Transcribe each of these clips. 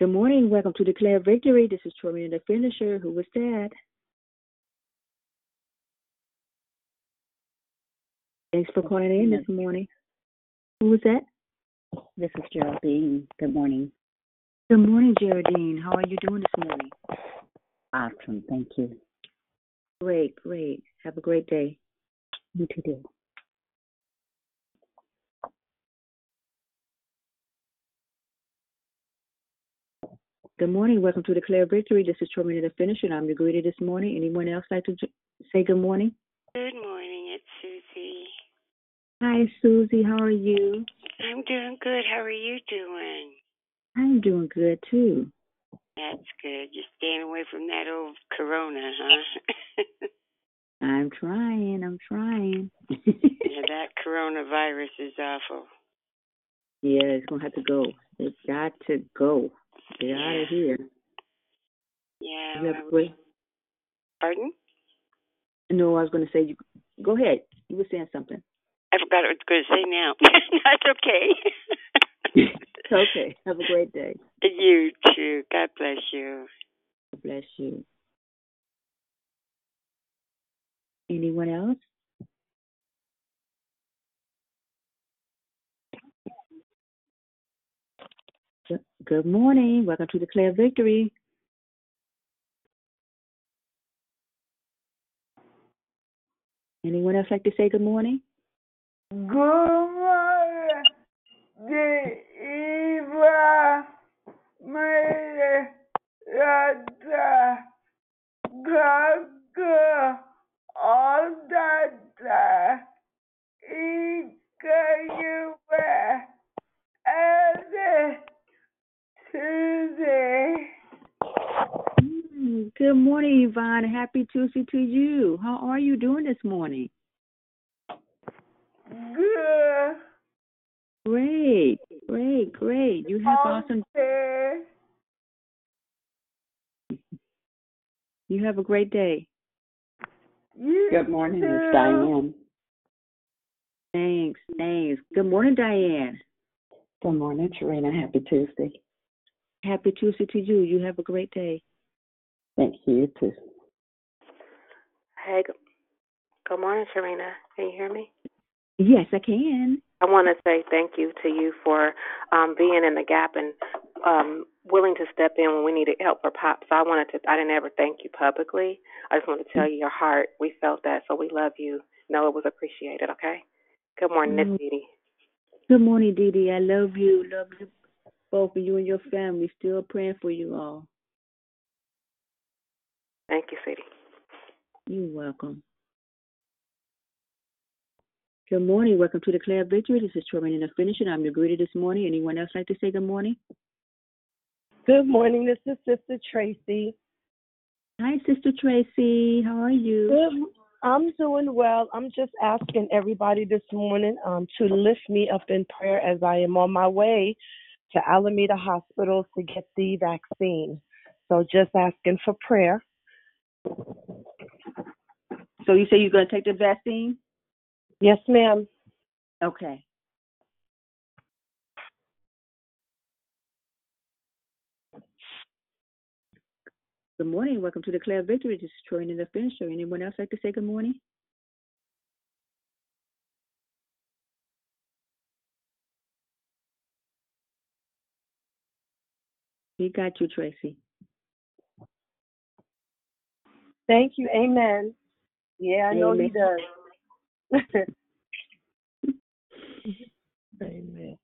Good morning. Welcome to Declare Victory. This is Trina the Finisher. Who was that? Thanks for calling in this morning. Who was that? This is Geraldine. Good morning. Good morning, Geraldine. How are you doing this morning? Awesome. Thank you. Great, great. Have a great day. You too, Good morning. Welcome to Declare Victory. This is Trina the Finisher. and I'm your greeter this morning. Anyone else like to j- say good morning? Good morning, it's Susie. Hi, Susie. How are you? I'm doing good. How are you doing? I'm doing good too. That's good. You're staying away from that old corona, huh? I'm trying. I'm trying. yeah, that coronavirus is awful. Yeah, it's gonna have to go. It's got to go. Get out Yeah. of here. Yeah. You have. Pardon? No, I was gonna say. You, go ahead. You were saying something. I forgot what I was going to say now. That's okay. Okay. Have a great day. you too. God bless you. God bless you. Anyone else? Good- Good morning. Welcome to Declare Victory. Anyone else like to say good morning? Goma de Iva Mere Rata Gaga Aldata Ikayuba Ade Tuesday. Mm, Good morning, Yvonne. Happy Tuesday to you. How are you doing this morning? Good. Great, great, great. You have awesome. Okay. You have a great day. You Good morning, too. it's Diane. Thanks, thanks. Good morning, Diane. Good morning, Serena. Happy Tuesday. Happy Tuesday to you. You have a great day. Thank you, you too. Hey, good, good morning, Serena. Can you hear me? Yes, I can. I want to say thank you to you for um, being in the gap and um, willing to step in when we needed help for Pop. So I wanted to, I didn't ever thank you publicly. I just want to tell you your heart. We felt that, so we love you. Know it was appreciated, okay? Good morning. Miss Dee. Good morning, Dee Dee. I love you. Love you both of you and your family. Still praying for you all. Thank you, sweetie. You're welcome. Good morning. Welcome to Declare Victory. This is Tremaine the Finisher. I'm your greeter this morning. Anyone else like to say good morning? Good morning. This is Sister Tracy. Hi, Sister Tracy. How are you? Good. I'm doing well. I'm just asking everybody this morning um, to lift me up in prayer as I am on my way to Alameda Hospital to get the vaccine. So just asking for prayer. So you say you're going to take the vaccine? Yes, ma'am. Okay. Good morning. Welcome to Declare Victory. This is Troy the Finisher. Anyone else like to say good morning? We got you, Tracy. Thank you. Amen. Yeah, I know he does. Amen.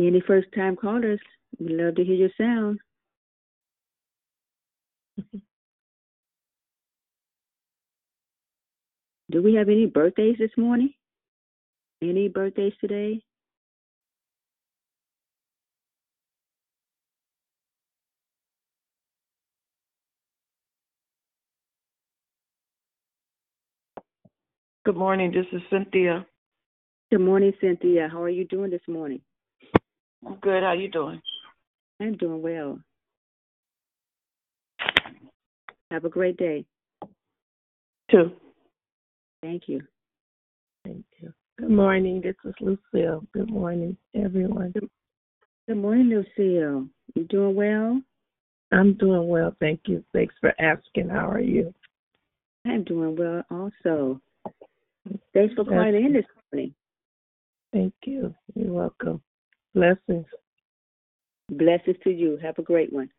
Any first time callers, we would love to hear your sound. Do we have any birthdays this morning? Any birthdays today? Good morning. This is Cynthia. Good morning, Cynthia. How are you doing this morning? I'm good. How are you doing? I'm doing well. Have a great day. Two. Thank you. Thank you. Good morning. This is Lucille. Good morning, everyone. Good morning, Lucille. You doing well? I'm doing well, thank you. Thanks for asking. How are you? I'm doing well also. Thanks for calling in this morning. Thank you. You're welcome. Blessings. Blessings to you. Have a great one.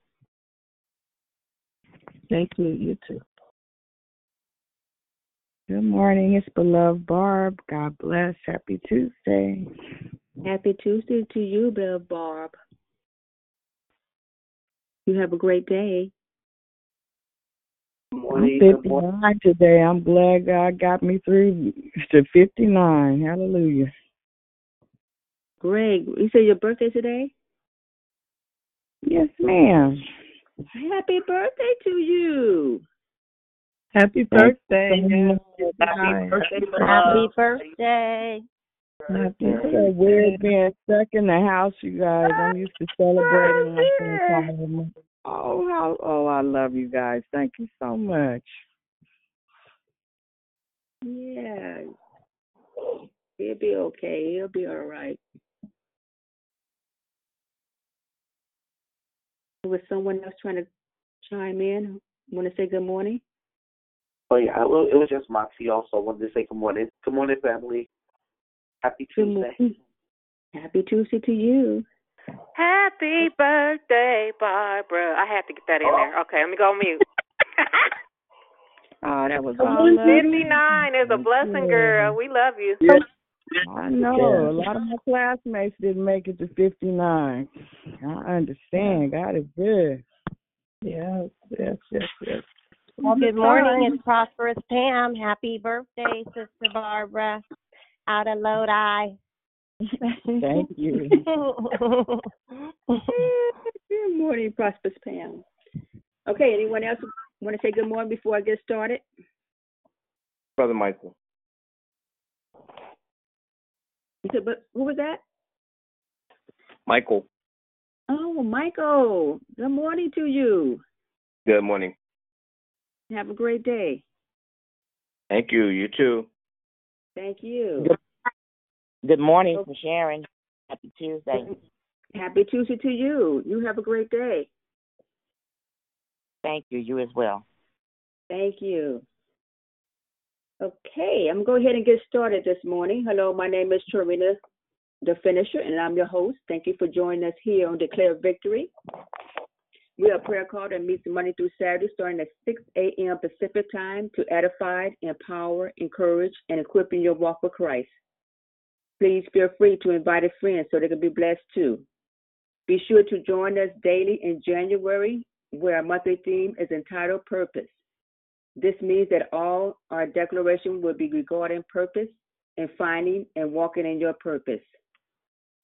Thank you. You too. Good morning. It's beloved Barb. God bless. Happy Tuesday. Happy Tuesday to you, beloved Barb. You have a great day. I'm 59 today. I'm glad God got me through to 59. Hallelujah. Greg, you say your birthday today? Yes, ma'am. Happy birthday to you. Happy Thank birthday. you. Yes. Happy birthday, Happy birthday. Happy It's so weird being stuck in the house, you guys. I'm used to celebrating. I spend time with my- Oh, how, oh, I love you guys. Thank you so much. Yeah. He'll be okay. He'll be all right. Was someone else trying to chime in? Want to say good morning? Oh yeah, well, it was just Moxie. Also wanted to say good morning. Good morning, family. Happy Tuesday. Happy Tuesday to you. Happy birthday, Barbara. I had to get that in there. Okay, let me go on mute. Oh, that was Oh, all. 59 is a blessing, girl. We love you. I know. A lot of my classmates didn't make it to 59. I understand. God is good. Yes, yes, yes, yes. Well, good morning. It's Prosperous Pam. Happy birthday, Sister Barbara, out of Lodi. Thank you. Good morning, Prosperous Pam. Okay, anyone else want to say good morning before I get started? Brother Michael. You said, but who was that? Michael. Oh, Michael. Good morning to you. Good morning. Have a great day. Thank you. You too. Thank you. Good, good morning oh. from Sharon. Happy Tuesday. Happy Tuesday to you. You have a great day. Thank you. You as well. Thank you. Okay, I'm going to go ahead and get started this morning. Hello, my name is Trina, the finisher, and I'm your host. Thank you for joining us here on Declare Victory. We are a prayer call that meets Monday through Saturday starting at 6 a.m. Pacific time to edify, empower, encourage, and equip in your walk with Christ. Please feel free to invite a friend so they can be blessed too. Be sure to join us daily in January, where our monthly theme is entitled Purpose. This means that all our declaration will be regarding purpose and finding and walking in your purpose.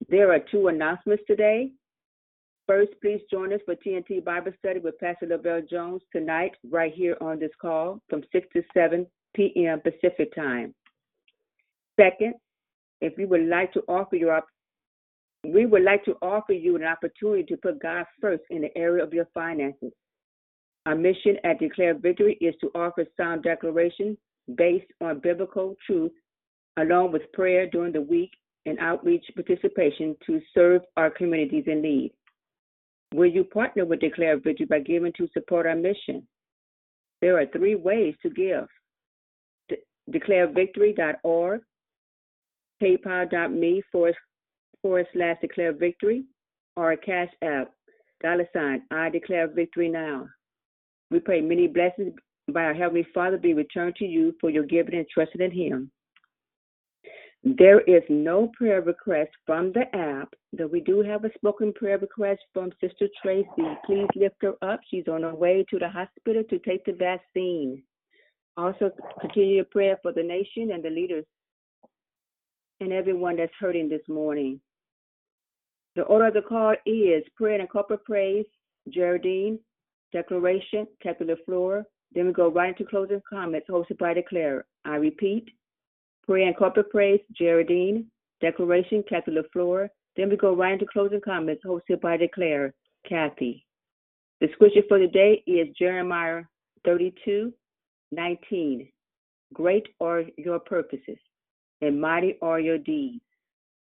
There are two announcements today. First, please join us for TNT Bible Study with Pastor Lavelle Jones tonight, right here on this call from 6 to 7 p.m. Pacific Time. Second, if you would like to offer your we would like to offer you an opportunity to put God first in the area of your finances. Our mission at Declare Victory is to offer sound declaration based on biblical truth, along with prayer during the week and outreach participation to serve our communities in need. Will you partner with Declare Victory by giving to support our mission? There are three ways to give. De- declarevictory.org, paypal.me forward, forward slash declare victory, or a cash app, dollar sign, I declare victory now. We pray many blessings by our Heavenly Father be returned to you for your giving and trusting in Him. There is no prayer request from the app, though we do have a spoken prayer request from Sister Tracy. Please lift her up. She's on her way to the hospital to take the vaccine. Also, continue your prayer for the nation and the leaders and everyone that's hurting this morning. The order of the call is prayer and corporate praise, Geraldine, declaration, Kathy LaFleur. Then we go right into closing comments hosted by Declare. I repeat, prayer and corporate praise, Geraldine, declaration, Kathy LaFleur. Then we go right into closing comments hosted by Declare, Kathy. The scripture for the day is Jeremiah 32, 19. Great are your purposes, and mighty are your deeds.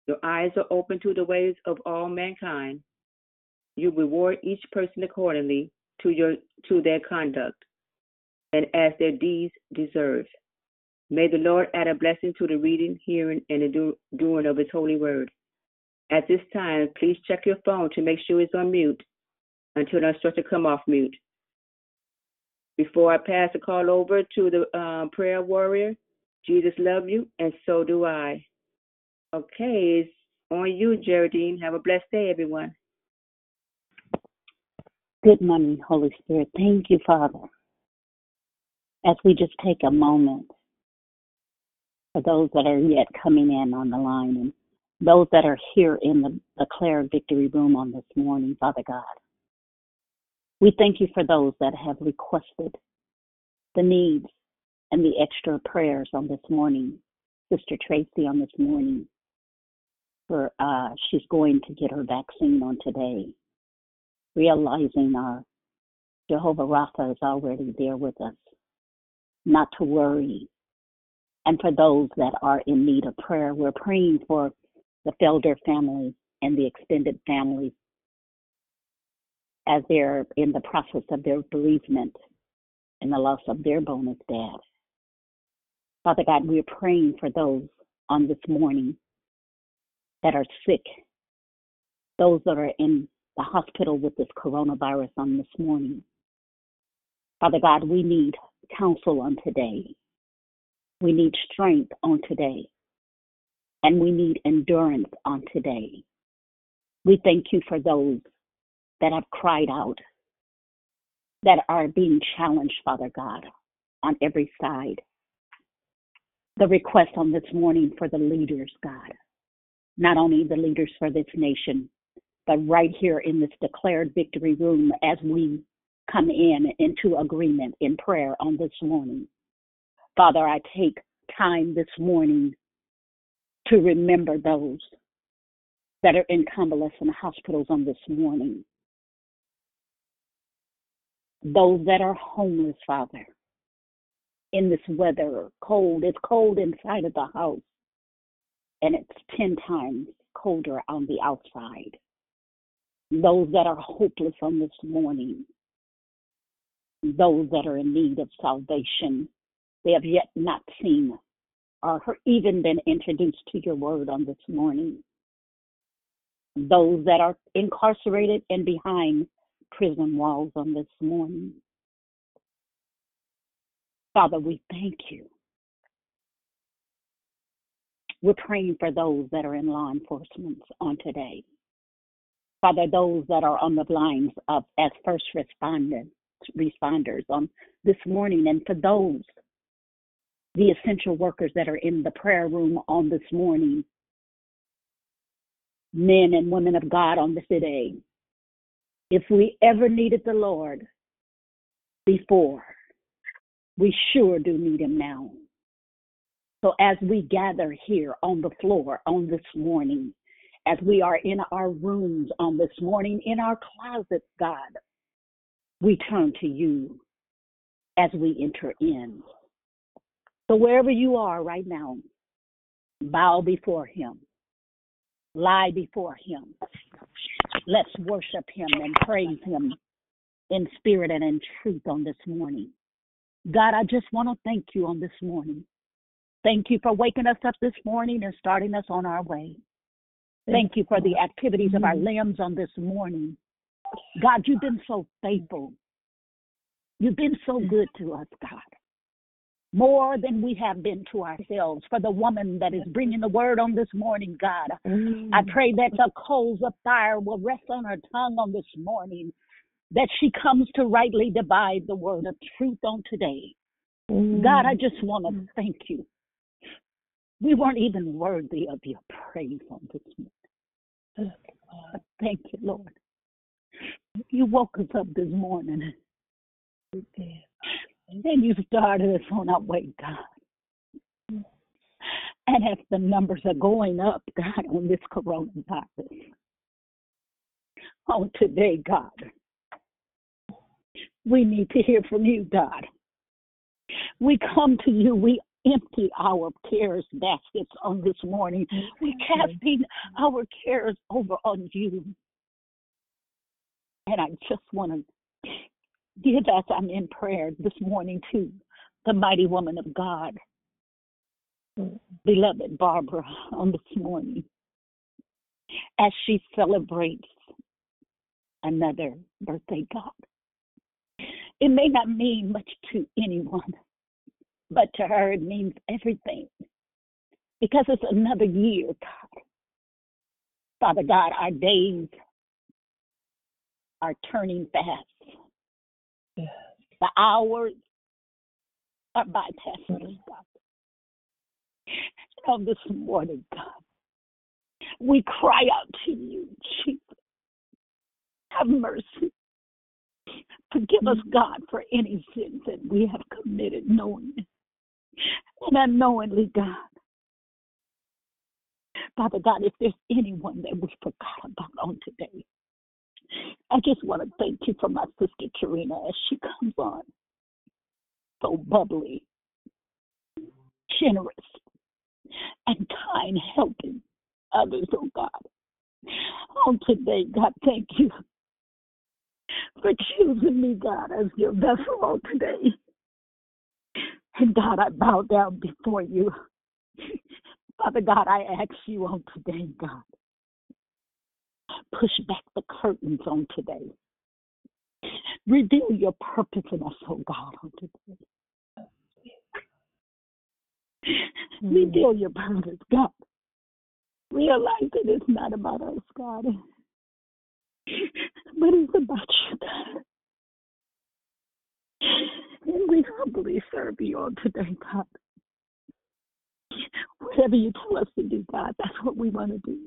Your eyes are open to the ways of all mankind. you reward each person accordingly to your to their conduct and as their deeds deserve. May the Lord add a blessing to the reading, hearing, and the do- doing of His holy word. At this time, please check your phone to make sure it's on mute until I start to come off mute. Before I pass the call over to the uh, prayer warrior, Jesus love you, and so do I. Okay, it's on you, Geraldine. Have a blessed day, everyone. Good morning, Holy Spirit. Thank you, Father. As we just take a moment for those that are yet coming in on the line and those that are here in the the Declare Victory Room on this morning, Father God. We thank you for those that have requested the needs and the extra prayers on this morning. Sister Tracy on this morning, for uh, she's going to get her vaccine on today, realizing our Jehovah Rapha is already there with us. Not to worry. And for those that are in need of prayer, we're praying for the Felder family and the extended family as they're in the process of their bereavement and the loss of their bonus dad. Father God, we're praying for those on this morning that are sick, those that are in the hospital with this coronavirus on this morning. Father God, we need counsel on today. We need strength on today. And we need endurance on today. We thank you for those that have cried out, that are being challenged, Father God, on every side. The request on this morning for the leaders, God, not only the leaders for this nation, but right here in this declared victory room as we come in into agreement in prayer on this morning. Father, I take time this morning to remember those that are in convalescent hospitals on this morning. Those that are homeless, Father, in this weather, cold. It's cold inside of the house, and it's 10 times colder on the outside. Those that are hopeless on this morning, those that are in need of salvation, they have yet not seen or even been introduced to your word on this morning. Those that are incarcerated and behind prison walls on this morning. Father, we thank you. We're praying for those that are in law enforcement on today. Father, those that are on the lines of as first responders, responders on this morning, and for those the essential workers that are in the prayer room on this morning, men and women of God on this day. If we ever needed the Lord before, we sure do need him now. So as we gather here on the floor on this morning, as we are in our rooms on this morning, in our closets, God, we turn to you as we enter in. So wherever you are right now, bow before him, lie before him. Let's worship him and praise him in spirit and in truth on this morning. God, I just want to thank you on this morning. Thank you for waking us up this morning and starting us on our way. Thank you for the activities of our mm-hmm. limbs on this morning. God, you've been so faithful. You've been so mm-hmm. good to us, God more than we have been to ourselves. For the woman that is bringing the word on this morning, God, I mm-hmm. pray that the coals of fire will rest on her tongue on this morning, that she comes to rightly divide the word of truth on today. God, I just want to thank you. We weren't even worthy of your praise on this morning. But thank you, Lord. You woke us up this morning. And then you started us on our way, God. And if the numbers are going up, God, on this coronavirus, on today, God, we need to hear from you, God. We come to you, we empty our cares baskets on this morning. We casting our cares over on you. And I just want to give as I'm in prayer this morning to the mighty woman of God, beloved Barbara, on this morning, as she celebrates another birthday, God. It may not mean much to anyone, but to her it means everything because it's another year, God. Father God, our days are turning fast. The hours are bypassing us, God. On this morning, God, we cry out to you, Jesus. Have mercy. Forgive us, mm-hmm. God, for any sins that we have committed knowingly and unknowingly, God. Father God, if there's anyone that we forgot about on today, I just want to thank you for my sister Karina as she comes on. So bubbly, generous, and kind, helping others, oh God. On today, God, thank you for choosing me, God, as your vessel on today. And God, I bow down before you. Father God, I ask you on today, God, push back the curtains on today. Reveal your purpose in us, oh God, on today. Mm. Reveal your purpose, God. Realize that it's not about us, God, but it's about you, God. And we humbly serve you on today, God. Whatever you tell us to do, God, that's what we want to do.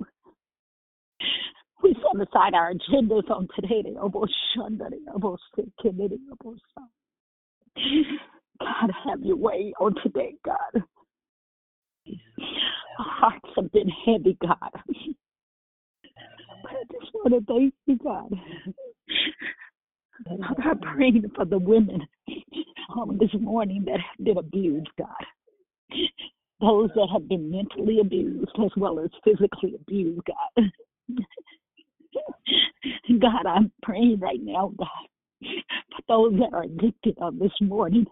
We set aside our agendas on today. God, have your way on today, God. Our hearts have been heavy, God. I just want to thank you, God. I'm praying for the women um, this morning that have been abused, God. Those that have been mentally abused as well as physically abused, God. God, I'm praying right now, God, for those that are addicted on this morning.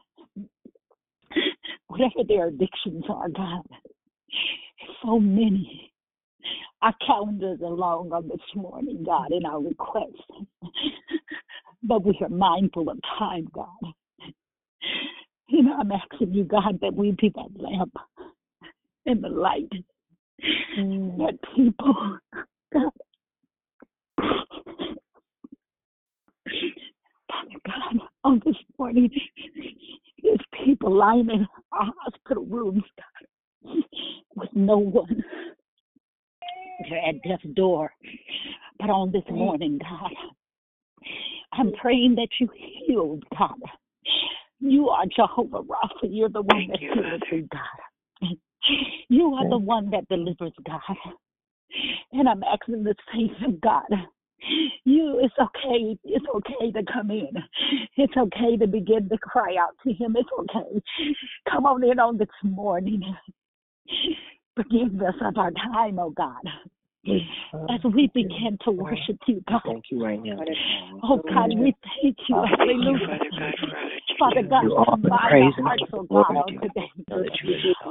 Whatever their addictions are, God. So many. Our calendars are long on this morning, God, in our requests. but we are mindful of time, God. You know, I'm asking you, God, that we be that lamp in the light. Mm. That people, God, Father God, on this morning, there's people lying in our hospital rooms, God, with no one. They're at death's door. But on this mm. morning, God, I'm praying that you healed, God. You are Jehovah Rapha. You're the one that heals, God. You are the one that delivers, God. And I'm asking this faith of God. You, it's okay. It's okay to come in. It's okay to begin to cry out to Him. It's okay. Come on in on this morning. Forgive us of our time, oh God oh, as we begin to worship you, God. Thank you right now. Oh God, we thank you. Hallelujah. Father God, open our hearts, oh God, on today.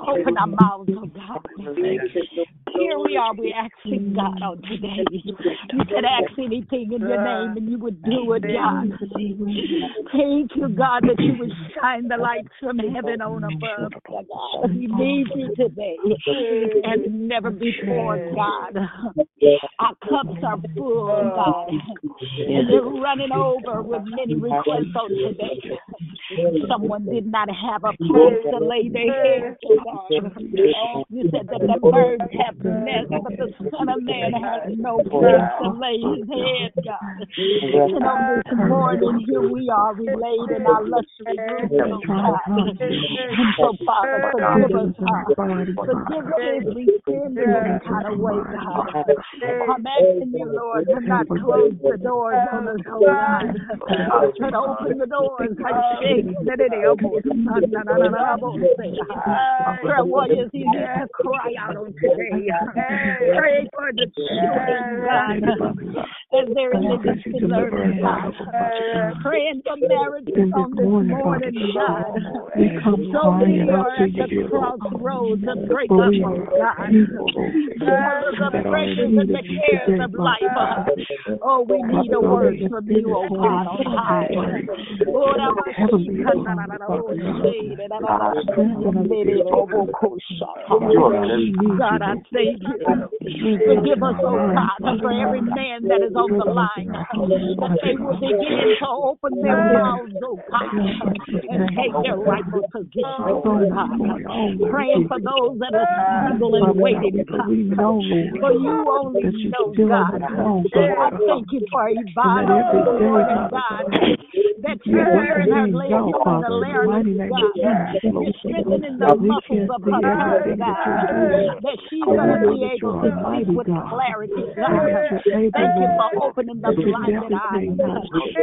Open our mouths, oh God. Here we are, we're asking God on today. You could ask anything in your name and you would do it, God. Thank you, God, that you would shine the lights from heaven on above. God. We need you today as never before, God. Our cups are full, God. And they're running over with many requests on today. Someone did not have a place to lay their head, God. You said that the birds have nests, but the Son of Man has no place to lay his head, God. And on this morning, here we are, we laid in our luxury room, God. And so, Father, forgive us, God. Forgive us if we sin in any kind of way, God. I'm asking you, Lord, to not close the doors on us, oh God. But open the doors like. Prayer warriors, on today. Pray for the children, God. as they're in the distant God. Praying for marriages on this morning, God. So many are at the crossroads of breakup, God. Because of the pressures and the cares of life. Oh, we need a word from you, oh God, I God, I thank you. Forgive us, oh God, for every man that is on the line, that they will begin to open their mouths, oh God, and take their rightful position, oh God. Praying for those that are single and waiting, God. For you only know, God. I thank you for Yvonne God, that hearing her lady on the larynx, God. You're strengthening the muscles of her tongue, God, that she's going to be able to speak with clarity, God. Thank you for opening the blinded eyes.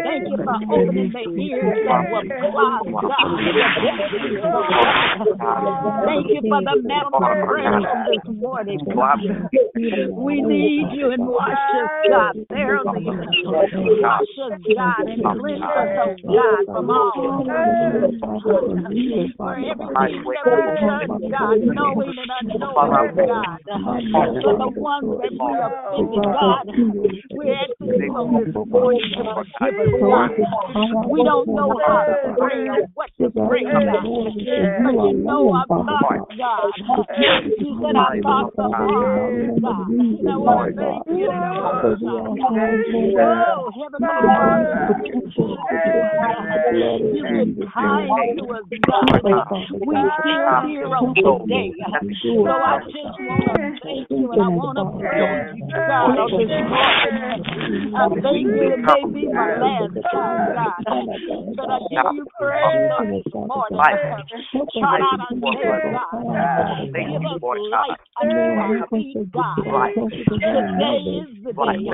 Thank you for opening the ears that were clogged, God. The deaf ears, God. Thank you for the of prayer this morning, God. We need you and wash us, God, thoroughly. Wash us, God, and cleanse us, oh God, from all for everything that we've done, God, knowing and unknowing, God. For the ones that we offended, God, we're asking you on this morning to forgive us, God. We don't know how to pray or what to pray, God. But you know our thoughts, God. You said our thoughts are wrong, God. I want to thank you. Oh, Heavenly You've been kind to us, God. We still here on today. So I just want to thank you and I want to praise you, God, on this morning. I thank you. It may be my last time, God. But I give you praise on this morning. Shout out say, God, give us light unto our feet, God. Today is the day.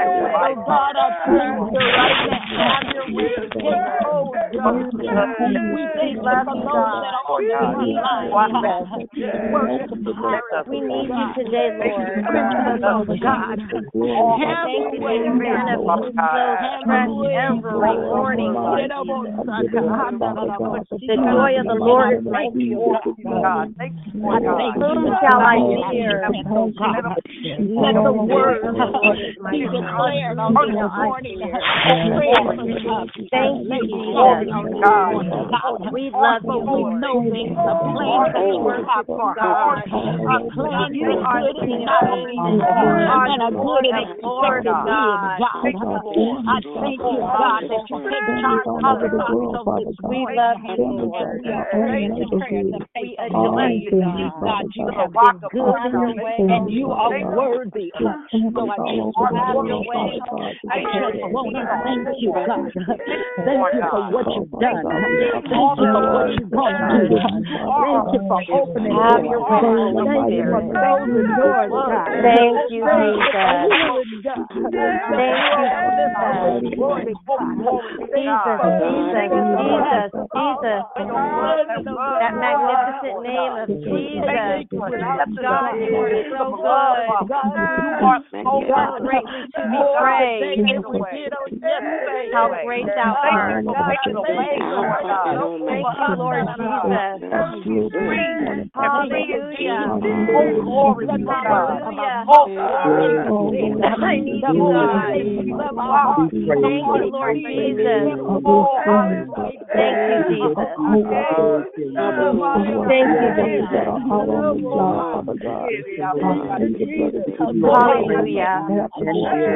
So God, I you right now. Have your way. Take hold, God. We thank you for those that are on this line. We need you today, Lord. Oh, God. Have Thank you your way, God. fresh every morning, The joy of the Lord. Is my strength. Whom shall I fear? Let the word declared on this morning. Thank you, Jesus. We love you, We know things, plans that you have for our heart are plans are good and not of of Kings. evil, You are a good and expected God. God. I thank you, God, that you take charge of our this We love you, Lord. we are praying the prayer of We faith. adore you, God. God, you have been good your way, and oh you are worthy. So I want your I just want to thank you, God. Thank you for what you've done. Thank you for what you're going to do. Thank you for opening Have doors. your way, Thank you for closing doors, God. Thank you, Thank you Jesus. Thank you, Jesus. Jesus, Jesus, Jesus, Jesus. That magnificent name of Jesus. God, you are so good. You are greatly to be praised. How great thou art. Thank you, Lord Jesus. Hallelujah. Oh, glory to Hallelujah. I need you, God. Thank you, Lord Jesus. Thank you, Jesus. Thank you, Jesus. Hallelujah.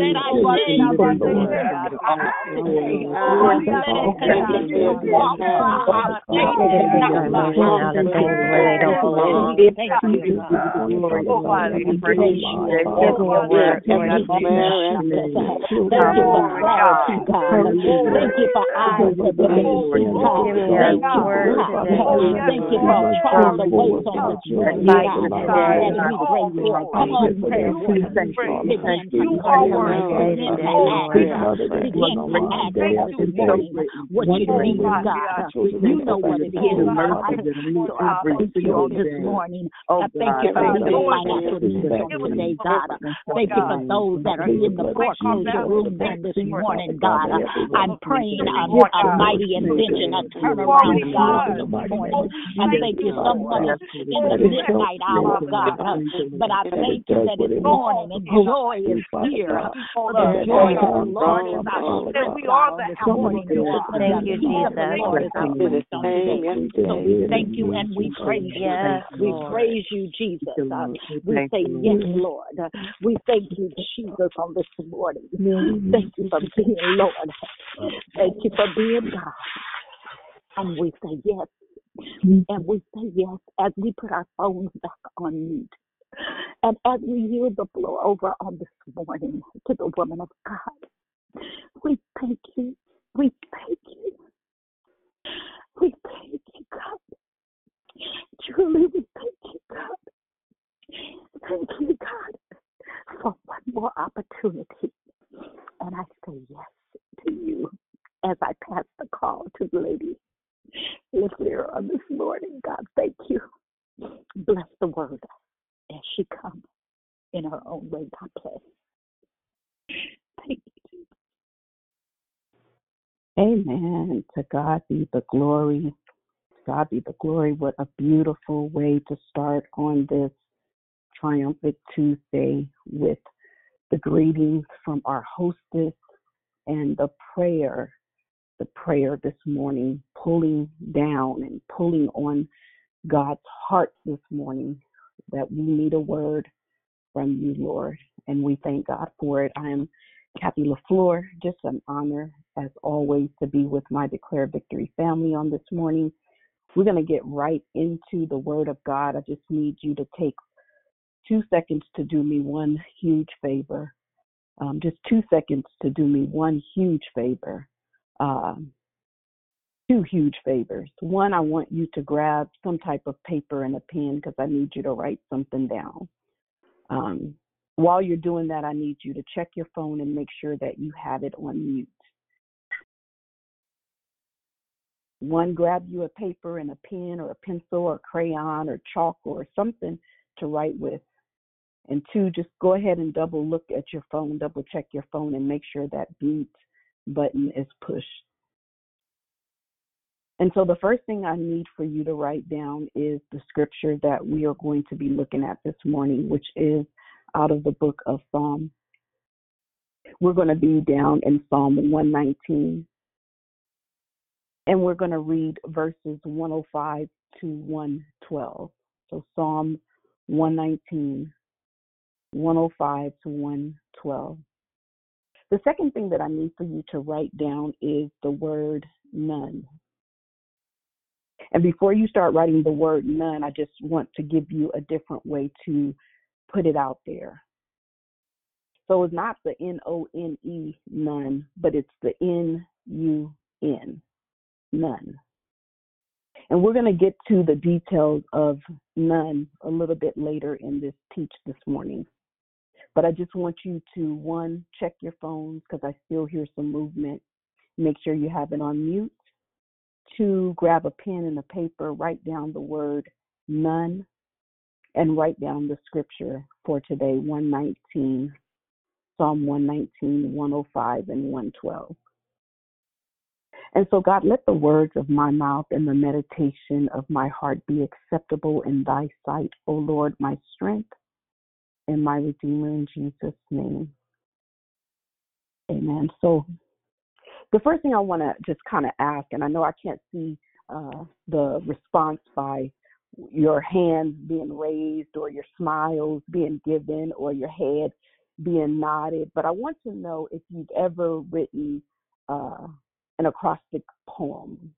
Lord. Thank you, Lord. Thank Thank you for your Holy Spirit on this day. Thank you for the line, God. Let our days be the word of God today. Let us continue to walk, God. Thank you, God. where they don't belong. Thank you, God. We praise you. Give me a word, Lord. Thank you, Jesus. Thank you for clarity, God. Thank you for eyes to believe, God. Give me a Thank you, word God. today. Thank you for trying to wait on the Lord, Fight God. today. As we bring forth our prayer, begin to come to us, begin to ask, begin to ask this morning what you need, God. You know what it is, God. So I thank you on this morning. I thank you for the financial needs on today, God. Thank you for those that are in the foreclosure room this morning, God. I'm praying a, a mighty invention, a turnaround, God, this morning. I thank you someone is in the midnight hour, God. But I thank you that it's morning and joy is here. For the joy of the Lord is our strength, God, on morning. Thank you, The of the Jesus. Lord is our strength on today. So we thank you and we praise you. We praise you, Jesus. We say yes, Lord. We thank you, Jesus, on this morning. Thank you for being Lord. Thank you for being God. And we say yes. And we say yes as we put our phones back on mute. And as we yield the floor over on this morning to the woman of God, we thank you. We thank you. We thank you, God. Truly, we thank you, God. Thank you, God, for one more opportunity. And I say yes to you as I pass the call to the lady Listener on this morning. God, thank you. Bless the word as she comes in her own way. God bless. Thank you. Amen. To God be the glory. To God be the glory. What a beautiful way to start on this triumphant Tuesday with the greetings from our hostess and the prayer, the prayer this morning, pulling down and pulling on God's heart this morning that we need a word from you, Lord. And we thank God for it. I am Kathy LaFleur. Just an honor, as always, to be with my Declare Victory family on this morning. We're going to get right into the Word of God. I just need you to take two seconds to do me one huge favor. Um, just two seconds to do me one huge favor. Um, two huge favors. One, I want you to grab some type of paper and a pen because I need you to write something down. Um, while you're doing that, I need you to check your phone and make sure that you have it on mute. One, grab you a paper and a pen or a pencil or crayon or chalk or something to write with. And two, just go ahead and double look at your phone, double check your phone and make sure that mute button is pushed. And so the first thing I need for you to write down is the scripture that we are going to be looking at this morning, which is out of the book of Psalm. We're going to be down in Psalm 119. And we're going to read verses 105 to 112. So Psalm 119, 105 to 112. The second thing that I need for you to write down is the word none. And before you start writing the word none, I just want to give you a different way to put it out there. So it's not the N O N E none, but it's the N U N none. And we're going to get to the details of none a little bit later in this teach this morning. But I just want you to one, check your phones because I still hear some movement. Make sure you have it on mute. Two, grab a pen and a paper, write down the word none, and write down the scripture for today 119, Psalm 119, 105, and 112. And so, God, let the words of my mouth and the meditation of my heart be acceptable in thy sight, O Lord, my strength and my Redeemer in Jesus' name. Amen. So, the first thing I want to just kind of ask, and I know I can't see uh, the response by your hands being raised or your smiles being given or your head being nodded, but I want to know if you've ever written uh, an acrostic poem.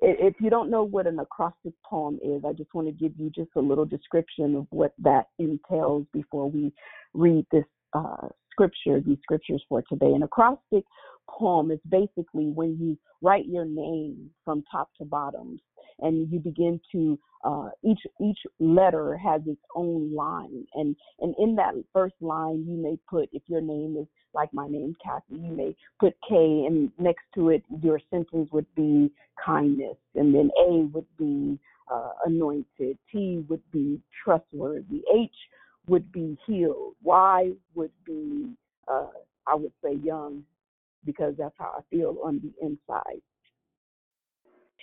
If you don't know what an acrostic poem is, I just want to give you just a little description of what that entails before we read this uh, scripture, these scriptures for today. An acrostic poem is basically when you write your name from top to bottom and you begin to uh, each each letter has its own line. And and in that first line you may put if your name is like my name Kathy you may put K and next to it your sentence would be kindness. And then A would be uh, anointed. T would be trustworthy. H would be healed Y would be uh, I would say young because that's how I feel on the inside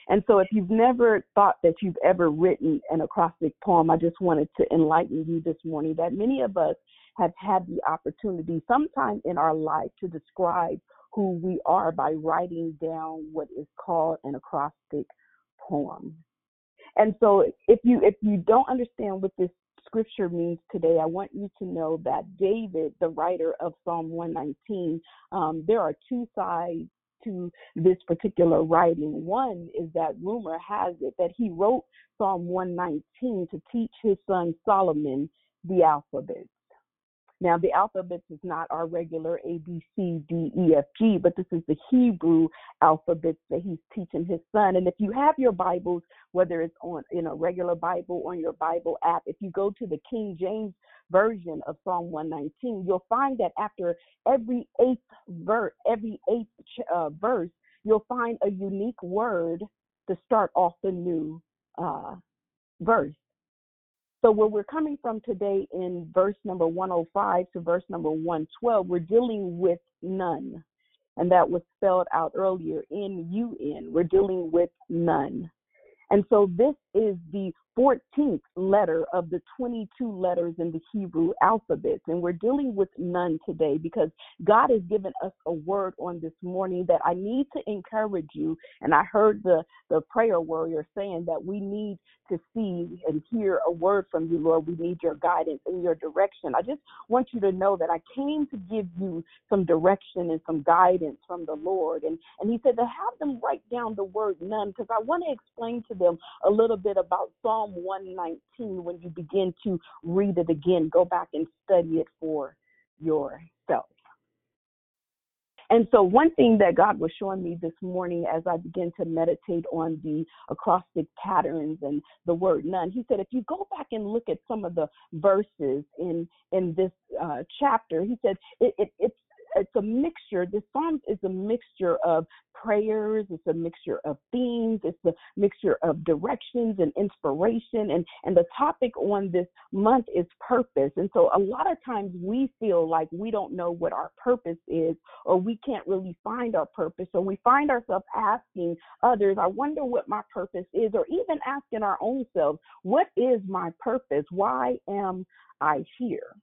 and so, if you've never thought that you've ever written an acrostic poem, I just wanted to enlighten you this morning that many of us have had the opportunity sometime in our life to describe who we are by writing down what is called an acrostic poem. And so, if you if you don't understand what this scripture means today, I want you to know that David, the writer of Psalm 119, um, there are two sides to this particular writing. One is that rumor has it that he wrote Psalm 119 to teach his son Solomon the alphabet. Now, the alphabet is not our regular A, B, C, D, E, F, G, but this is the Hebrew alphabet that he's teaching his son. And if you have your Bibles, whether it's on in a regular Bible or on your Bible app, if you go to the King James version of Psalm 119, you'll find that after every eighth verse, every eighth uh, verse, you'll find a unique word to start off the new uh, verse. So, where we're coming from today in verse number 105 to verse number 112, we're dealing with Nun. And that was spelled out earlier in N U N. We're dealing with Nun. And so this is the 14th letter of the 22 letters in the Hebrew alphabet. And we're dealing with Nun today because God has given us a word on this morning that I need to encourage you. And I heard the, the prayer warrior saying that we need to see and hear a word from you, Lord. We need your guidance and your direction. I just want you to know that I came to give you some direction and some guidance from the Lord. And, and he said to have them write down the word none because I want to explain to them a little bit about Psalm 119 when you begin to read it again. Go back and study it for yourself. And so, one thing that God was showing me this morning as I began to meditate on the acrostic patterns and the word none, He said, if you go back and look at some of the verses in in this uh, chapter, He said it, it, it's it's a mixture. The Psalms is a mixture of prayers, it's a mixture of themes, it's a mixture of directions and inspiration. And, and the topic on this month is purpose. And so a lot of times we feel like we don't know what our purpose is, or we can't really find our purpose. So we find ourselves asking others, I wonder what my purpose is, or even asking our own selves, what is my purpose? Why am I here?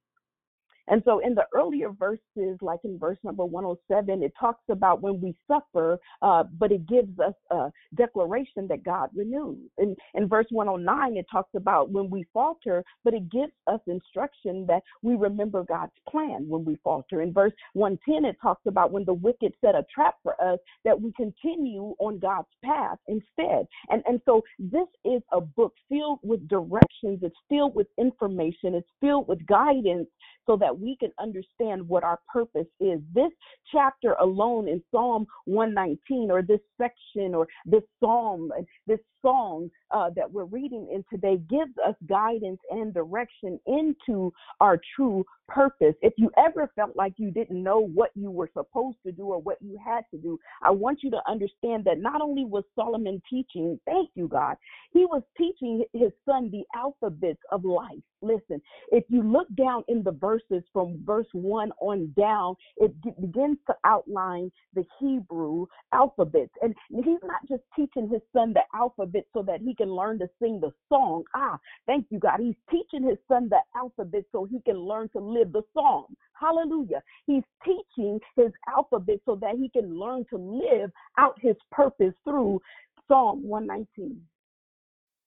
And so in the earlier verses, like in verse number 107, it talks about when we suffer, uh, but it gives us a declaration that God renews. And in verse 109, it talks about when we falter, but it gives us instruction that we remember God's plan when we falter. In verse 110, it talks about when the wicked set a trap for us, that we continue on God's path instead. And, and so this is a book filled with directions, it's filled with information, it's filled with guidance so that we can understand what our purpose is. This chapter alone in Psalm 119, or this section, or this psalm, this song uh, that we're reading in today gives us guidance and direction into our true purpose. If you ever felt like you didn't know what you were supposed to do or what you had to do, I want you to understand that not only was Solomon teaching, thank you, God, he was teaching his son the alphabets of life. Listen, if you look down in the verses from verse 1 on down, it begins to outline the Hebrew alphabets. And he's not just teaching his son the alphabet so that he can learn to sing the song. Ah, thank you, God. He's teaching his son the alphabet so he can learn to live the song. Hallelujah. He's teaching his alphabet so that he can learn to live out his purpose through Psalm 119.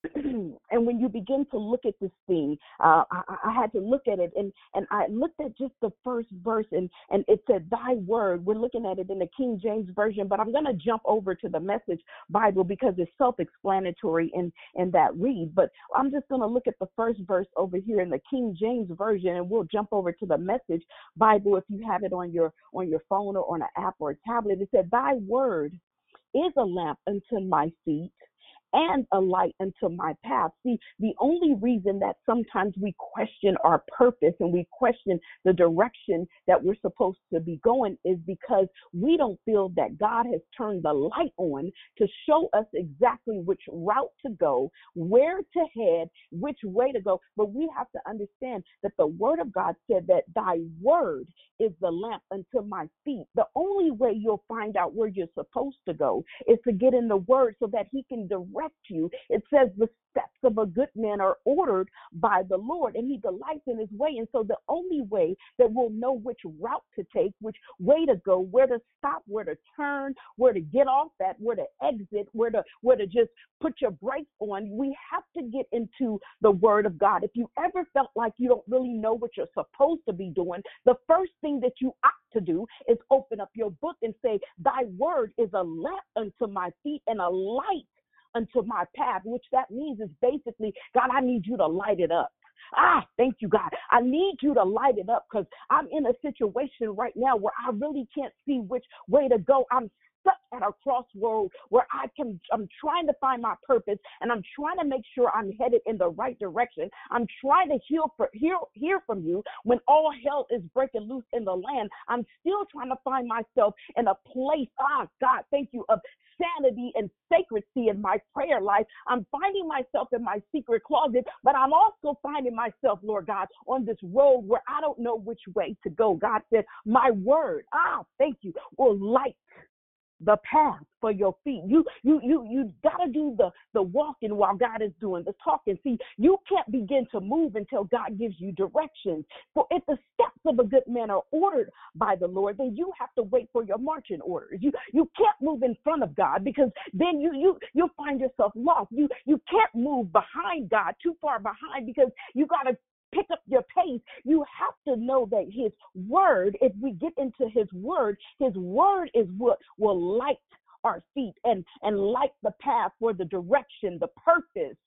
and when you begin to look at this thing, uh, I, I had to look at it, and and I looked at just the first verse, and and it said, "Thy word." We're looking at it in the King James version, but I'm going to jump over to the Message Bible because it's self-explanatory in in that read. But I'm just going to look at the first verse over here in the King James version, and we'll jump over to the Message Bible if you have it on your on your phone or on an app or a tablet. It said, "Thy word." Is a lamp unto my feet and a light unto my path. See, the only reason that sometimes we question our purpose and we question the direction that we're supposed to be going is because we don't feel that God has turned the light on to show us exactly which route to go, where to head, which way to go. But we have to understand that the word of God said that thy word is the lamp unto my feet. The only way you'll find out where you're supposed to go is to get in the word so that he can direct you. It says the steps of a good man are ordered by the Lord, and he delights in his way. And so the only way that we'll know which route to take, which way to go, where to stop, where to turn, where to get off at, where to exit, where to where to just put your brakes on, we have to get into the word of God. If you ever felt like you don't really know what you're supposed to be doing, the first thing that you ought to do is open up your book and say, Thy word is a lamp unto my feet and a light unto my path, which that means is basically, God, I need you to light it up. Ah, thank you, God. I need you to light it up because I'm in a situation right now where I really can't see which way to go. I'm stuck at a crossroad where I can I'm trying to find my purpose and I'm trying to make sure I'm headed in the right direction. I'm trying to heal for hear hear from you when all hell is breaking loose in the land. I'm still trying to find myself in a place, ah God, thank you, of sanity and sacredcy in my prayer life. I'm finding myself in my secret closet, but I'm also finding myself, Lord God, on this road where I don't know which way to go. God said, My word, ah, thank you, will light the path for your feet. You you you you gotta do the the walking while God is doing the talking. See, you can't begin to move until God gives you directions. For if the steps of a good man are ordered by the Lord, then you have to wait for your marching orders. You you can't move in front of God because then you you you'll find yourself lost. You you can't move behind God too far behind because you gotta pick up your pace, you have to know that His Word, if we get into His Word, His Word is what will light our feet and, and light the path for the direction, the purpose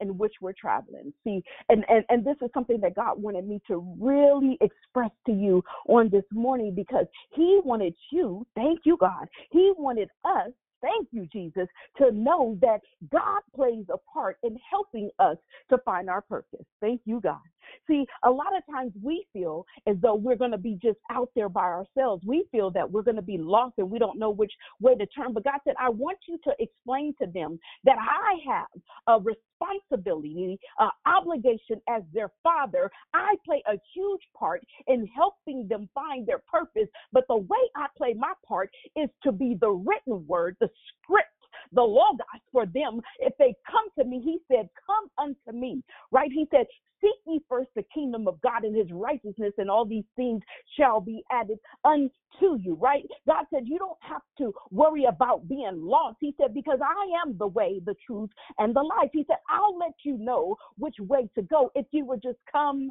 in which we're traveling. See, and, and, and this is something that God wanted me to really express to you on this morning because He wanted you, thank you, God, He wanted us Thank you, Jesus, to know that God plays a part in helping us to find our purpose. Thank you, God. See, a lot of times we feel as though we're going to be just out there by ourselves. We feel that we're going to be lost and we don't know which way to turn. But God said, I want you to explain to them that I have a responsibility, obligation as their father. I play a huge part in helping them find their purpose. But the way I play my part is to be the written word, the script the logos for them. If they come to me, he said, Come unto me, right? He said, Seek ye first the kingdom of God and his righteousness, and all these things shall be added unto you, right? God said, You don't have to worry about being lost. He said, Because I am the way, the truth, and the life. He said, I'll let you know which way to go if you would just come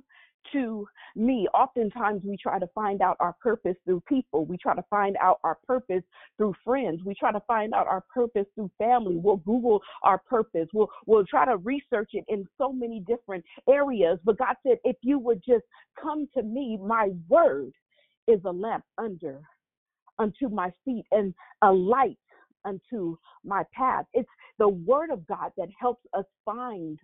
to me. Oftentimes, we try to find out our purpose through people. We try to find out our purpose through friends. We try to find out our purpose through family. We'll Google our purpose. We'll, we'll try to research it in so many different areas. But God said, if you would just come to me, my word is a lamp under unto my feet and a light unto my path. It's the word of God that helps us find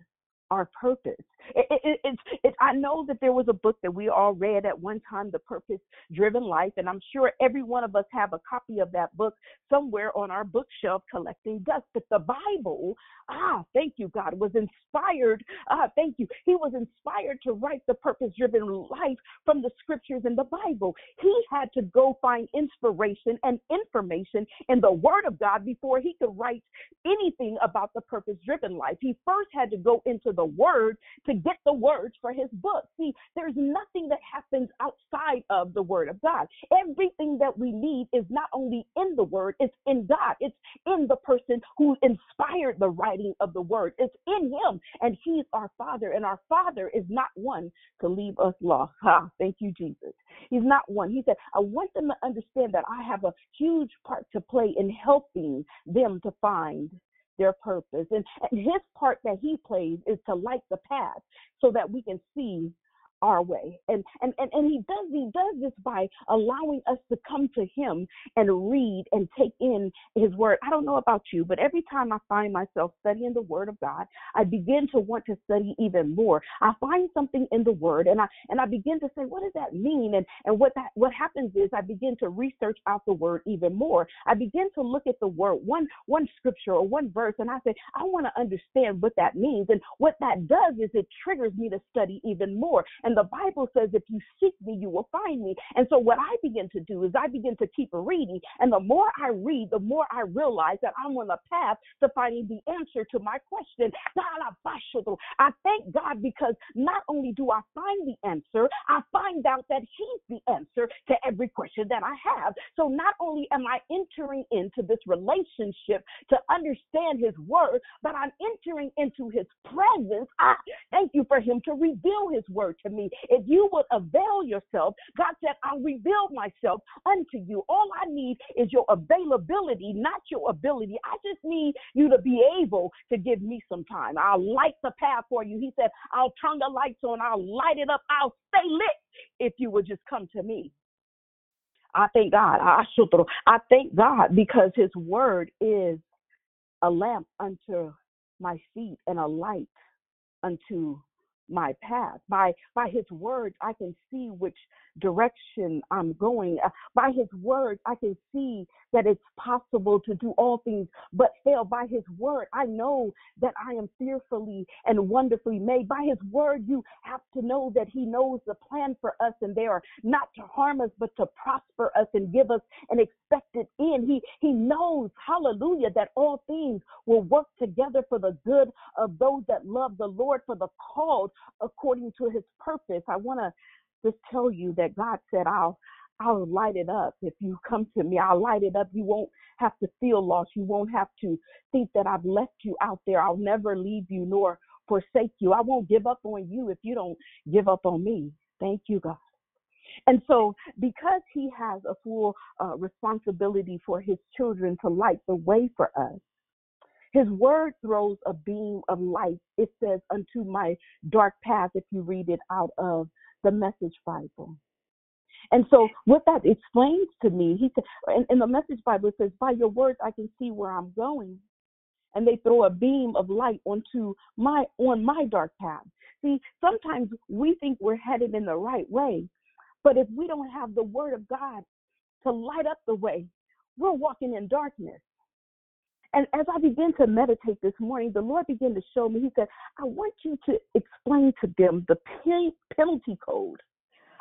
our purpose. It, it, it's, it's, I know that there was a book that we all read at one time, The Purpose Driven Life, and I'm sure every one of us have a copy of that book somewhere on our bookshelf collecting dust. But the Bible, ah, thank you, God, was inspired. Ah, thank you. He was inspired to write the purpose driven life from the scriptures in the Bible. He had to go find inspiration and information in the Word of God before he could write anything about the purpose driven life. He first had to go into the Word to get the words for his book. See, there's nothing that happens outside of the Word of God. Everything that we need is not only in the Word, it's in God. It's in the person who inspired the writing of the Word. It's in Him, and He's our Father, and our Father is not one to leave us lost. Ha, thank you, Jesus. He's not one. He said, I want them to understand that I have a huge part to play in helping them to find their purpose. And, his part that he plays is to light the path so that we can see our way. And, and and and he does he does this by allowing us to come to him and read and take in his word. I don't know about you, but every time I find myself studying the word of God, I begin to want to study even more. I find something in the word and I and I begin to say, what does that mean? And and what that what happens is I begin to research out the word even more. I begin to look at the word one one scripture or one verse and I say, I want to understand what that means. And what that does is it triggers me to study even more. And the Bible says, if you seek me, you will find me. And so what I begin to do is I begin to keep reading. And the more I read, the more I realize that I'm on the path to finding the answer to my question. I thank God because not only do I find the answer, I find out that He's the answer to every question that I have. So not only am I entering into this relationship to understand His word, but I'm entering into His presence. I thank you for Him to reveal His word to me. If you would avail yourself, God said, I'll reveal myself unto you. All I need is your availability, not your ability. I just need you to be able to give me some time. I'll light the path for you. He said, I'll turn the lights on, I'll light it up, I'll stay lit if you would just come to me. I thank God. I thank God because His word is a lamp unto my feet and a light unto my path. By by his word, I can see which direction I'm going. Uh, by his word, I can see that it's possible to do all things but fail. By his word, I know that I am fearfully and wonderfully made. By his word, you have to know that he knows the plan for us and they are not to harm us but to prosper us and give us an expected end. He he knows, hallelujah, that all things will work together for the good of those that love the Lord for the called according to his purpose. I want to just tell you that God said, I'll I'll light it up. If you come to me, I'll light it up. You won't have to feel lost. You won't have to think that I've left you out there. I'll never leave you nor forsake you. I won't give up on you if you don't give up on me. Thank you, God. And so, because He has a full uh, responsibility for His children to light the way for us, his word throws a beam of light. It says, unto my dark path, if you read it out of the Message Bible. And so, what that explains to me, he said, in, in the Message Bible, it says, by your words, I can see where I'm going. And they throw a beam of light onto my on my dark path. See, sometimes we think we're headed in the right way, but if we don't have the word of God to light up the way, we're walking in darkness. And as I began to meditate this morning, the Lord began to show me, He said, I want you to explain to them the penalty code.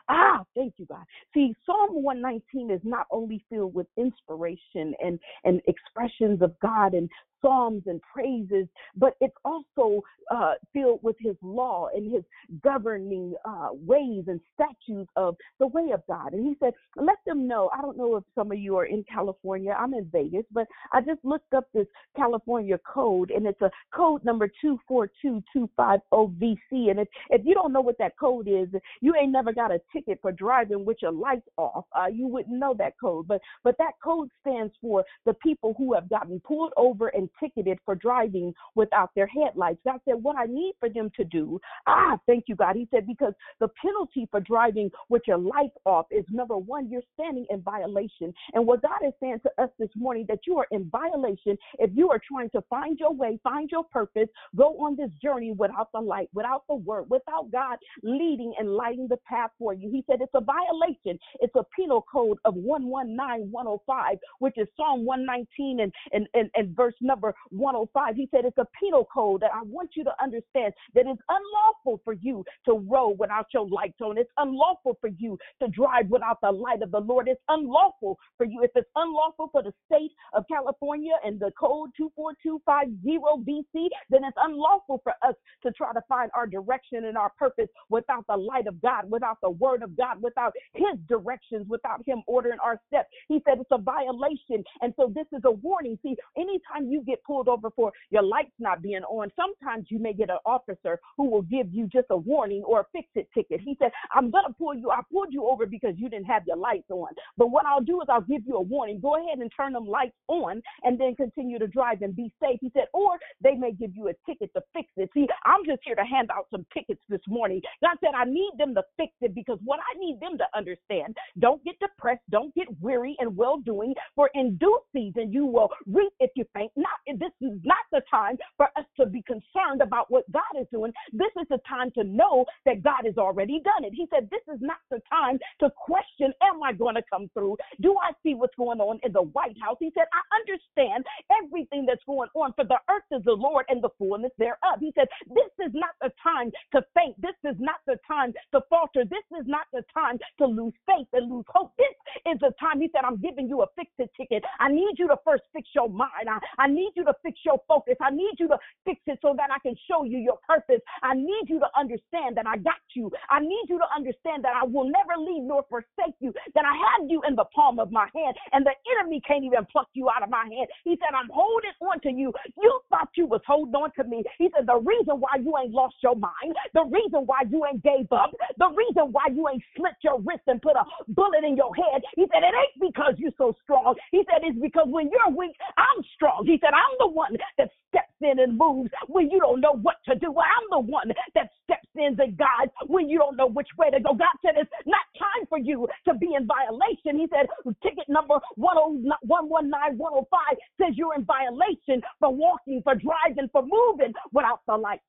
Ah, thank you, God. See, Psalm 119 is not only filled with inspiration and, and expressions of God and psalms and praises, but it's also uh, filled with his law and his governing uh, ways and statutes of the way of God. And he said, let them know. I don't know if some of you are in California. I'm in Vegas, but I just looked up this California code, and it's a code number 242250VC. And if, if you don't know what that code is, you ain't never got a ticket for driving with your lights off. Uh, you wouldn't know that code. But, but that code stands for the people who have gotten pulled over and ticketed for driving without their headlights. God said, What I need for them to do, ah, thank you, God. He said, Because the penalty for driving with your lights off is number one, you're standing in violation. And what God is saying to us this morning, that you are in violation if you are trying to find your way, find your purpose, go on this journey without the light, without the word, without God leading and lighting the path for you. He said, It's a violation. It's a penal code of 119105, which is Psalm 119 and, and, and, and verse number 105. He said, It's a penal code that I want you to understand that it's unlawful for you to row without your lights on. It's unlawful for you to drive without the light of the Lord. It's unlawful for you. If it's unlawful for the state of California and the code 24250 VC, then it's unlawful for us to try to find our direction and our purpose without the light of God, without the word of God, without his directions, without him ordering our steps. He said it's a violation. And so this is a warning. See, anytime you get pulled over for your lights not being on, sometimes you may get an officer who will give you just a warning or a fix it ticket. He said, I'm going to pull you, I pulled you over because you didn't have your lights on. But what I'll do is I'll give you a warning. Go ahead and turn them lights on and then continue to drive and be safe. He said, or they may give you a ticket to fix it. See, I'm just here to hand out some tickets this morning. God said, I need them to fix it because what I need them to understand, don't get depressed, don't get weary and well doing, for in due season you will reap if you faint not. This is not the time for us to be concerned about what God is doing. This is the time to know that God has already done it. He said, This is not the time to question, Am I going to come through? Do I see what's going on in the White House? He said, I understand everything that's going on, for the earth is the Lord and the fullness thereof. He said, This is not the time to faint. This is not the time to falter. This is not the time to lose faith and lose hope. This is the time. He said, I'm giving you a fix it ticket. I need you to first fix your mind. I, I need you to fix your focus. I need you to fix it so that I can show you your purpose. I need you to understand that I got you. I need you to understand that I will never leave nor forsake you, that I have you in the palm of my hand, and the enemy can't even pluck you out of my hand. He said, I'm holding on to you. You thought you was holding on to me. He said, the reason why you ain't lost your mind, the reason why you ain't gave up, the reason why you ain't slit your wrist and put a bullet in your head, he said, it ain't because you're so strong. He said, it's because when you're weak, I'm strong. He said, I'm the one that steps in and moves when you don't know what to do. I'm the one that steps in and guides when you don't know which way to go. God said, it's not time for you to be in violation. He said, ticket number 119105 says you're in violation for walking, for driving, for moving without the light.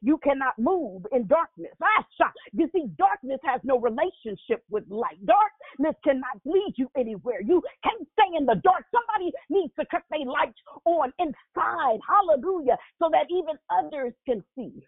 You cannot move in darkness. You see, darkness has no relationship with light. Darkness cannot lead you anywhere. You can't stay in the dark. Somebody needs to cut their lights on inside. Hallelujah. So that even others can see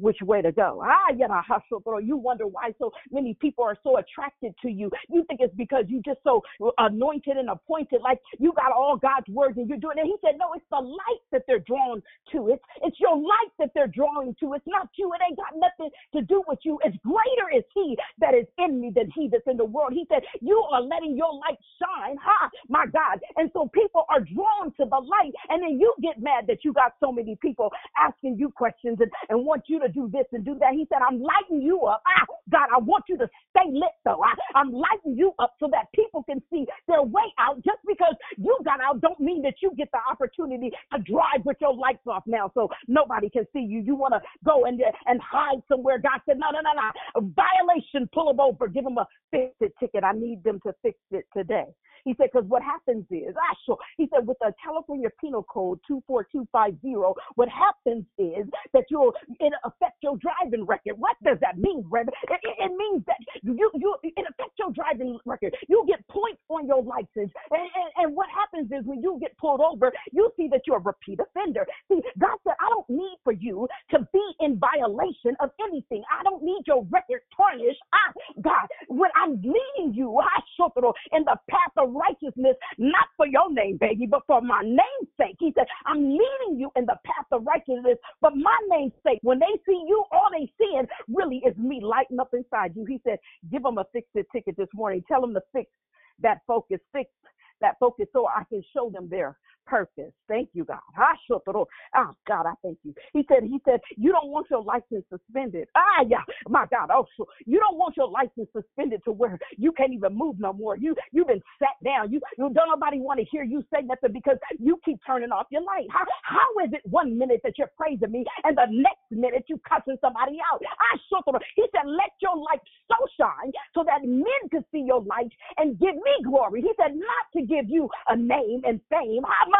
which way to go. Ah, hustle, bro. You wonder why so many people are so attracted to you. You think it's because you just so anointed and appointed, like you got all God's words and you're doing it. He said, No, it's the light that they're drawn to. It's it's your light that they're drawing to. It's not you. It ain't got nothing to do with you. It's greater is he that is in me than he that's in the world. He said, You are letting your light shine. Ha, my God. And so people are drawn to the light. And then you get mad that you got so many people asking you questions and, and want you to do this and do that. He said, I'm lighting you up. Ah, God, I want you to stay lit though. I, I'm lighting you up so that people can see their way out. Just because you got out don't mean that you get the opportunity to drive with your lights off now so nobody can see you. You want to go and, and hide somewhere. God said, no, no, no, no. Violation, pull them over, give them a fix it ticket. I need them to fix it today. He said, because what happens is, ah. He said, with the California Penal Code 24250, what happens is that you'll, it affects your driving record. What does that mean, Reverend? It, it, it, means that you, you, it affects your driving record. You get points on your license. And, and, and what happens is when you get pulled over, you see that you're a repeat offender. See, God said, I don't need for you to be in violation of anything. I don't need your record tarnished. I, God, when I'm leading you, I in the path of righteousness, not for your name, baby, but for my name's sake. He said, I'm leading you in the path of righteousness, but my name's sake. When they see you, all they seeing really is me lighting up inside you. He said, give them a fix it ticket this morning. Tell them to fix that focus, fix that focus so I can show them their purpose. Thank you, God. Ah. Ah, God, I thank you. He said, He said, you don't want your license suspended. Ah, yeah, my God. Oh, so you don't want your license suspended to where you can't even move no more. You you've been sat down. You you don't nobody want to hear you say nothing because you keep turning off your light. How how is it one minute that you're praising me and the next minute you cussing somebody out? I shotoro. He said, let your light so shine so that men could see your light and give me glory. He said, not to give you a name and fame. How much so?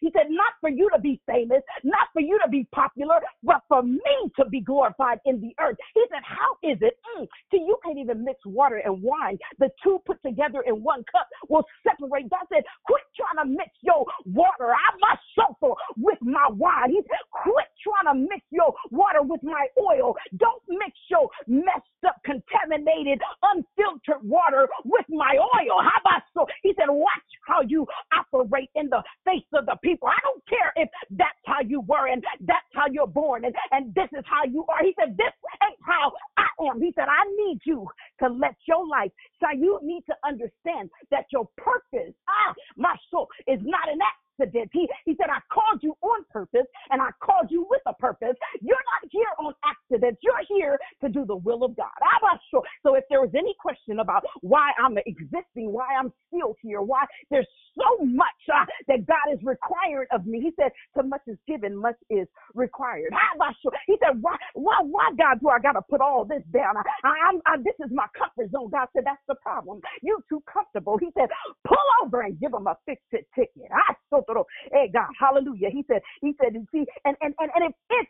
He said, not for you to be famous, not for you to be popular, but for me to be glorified in the earth. He said, how is it? Mm, see, you can't even mix water and wine. The two put together in one cup will separate. God said, quit trying to mix your water. I must suffer with my wine. He said, quit trying to mix your water with my oil. Don't mix your messed up, contaminated, unfiltered water with my oil. How about so? He said, watch how you operate in the face of the people. I don't care if that's how you were and that's how you're born and, and this is how you are. He said, this ain't how I am. He said, I need you to let your life, so you need to understand that your purpose, ah, my soul, is not an accident. He, he said, I called you on purpose and I called you with a purpose. You're not here on accident. You're here to do the will of God. I'm not sure. So if there was any question about why I'm existing, why I'm still here, why there's so much uh, that God is required of me, he said, so much is given, much is required. I'm not sure. He said, why, why, why, God, do I got to put all this down? I, I'm, I, this is my comfort zone. God said, that's the problem. You're too comfortable. He said, pull over and give him a fix it ticket. I so Hey God, hallelujah. He said, he said, and see, and and and, and if if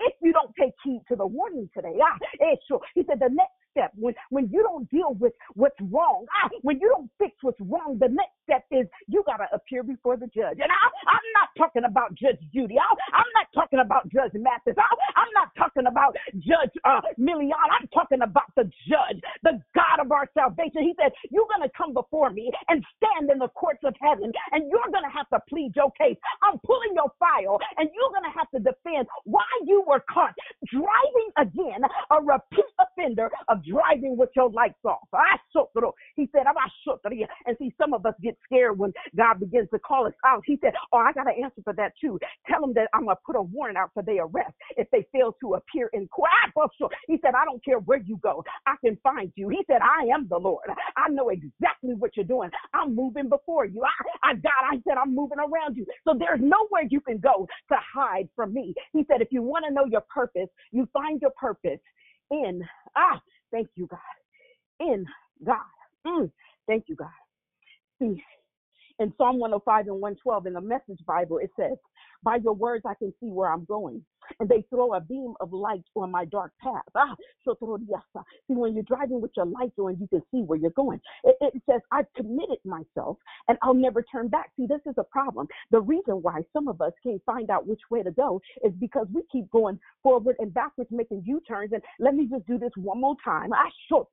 if you don't take heed to the warning today, ah. He said the next step when when you don't deal with what's wrong, ah, when you don't fix what's wrong, the next step is you gotta appear before the judge. And I, I'm not talking about Judge Judy. I, I'm not talking about Judge Mathis. I, I'm not talking about Judge uh, Milian. I'm talking about the judge, the God of our salvation. He said, You're gonna come before me and stand in the courts of heaven, and you're gonna have to plead your case. I'm pulling your file, and you're gonna have to defend why you were caught driving again, a repeat offender of driving with your lights off. Ah, I He said, I'm and see, some of us get scared when God begins to call us out. He said, Oh, I got to answer for that too. Tell them that I'm going to put a warrant out for their arrest if they fail to appear in court. Ah, he said, I don't care where you go, I can find you. He said, I am the Lord. I know exactly what you're doing. I'm moving before you. I, I God, I said, I'm moving around you. So there's nowhere you can go to hide from me. He said, if you want to know your purpose, you find your purpose in, ah, thank you, God, in God. Mm, thank you, God. See, in Psalm 105 and 112 in the Message Bible, it says, By your words I can see where I'm going and they throw a beam of light on my dark path. Ah, see, when you're driving with your lights on, you can see where you're going. It, it says, I've committed myself and I'll never turn back. See, this is a problem. The reason why some of us can't find out which way to go is because we keep going forward and backwards, making U turns. And let me just do this one more time. Ah,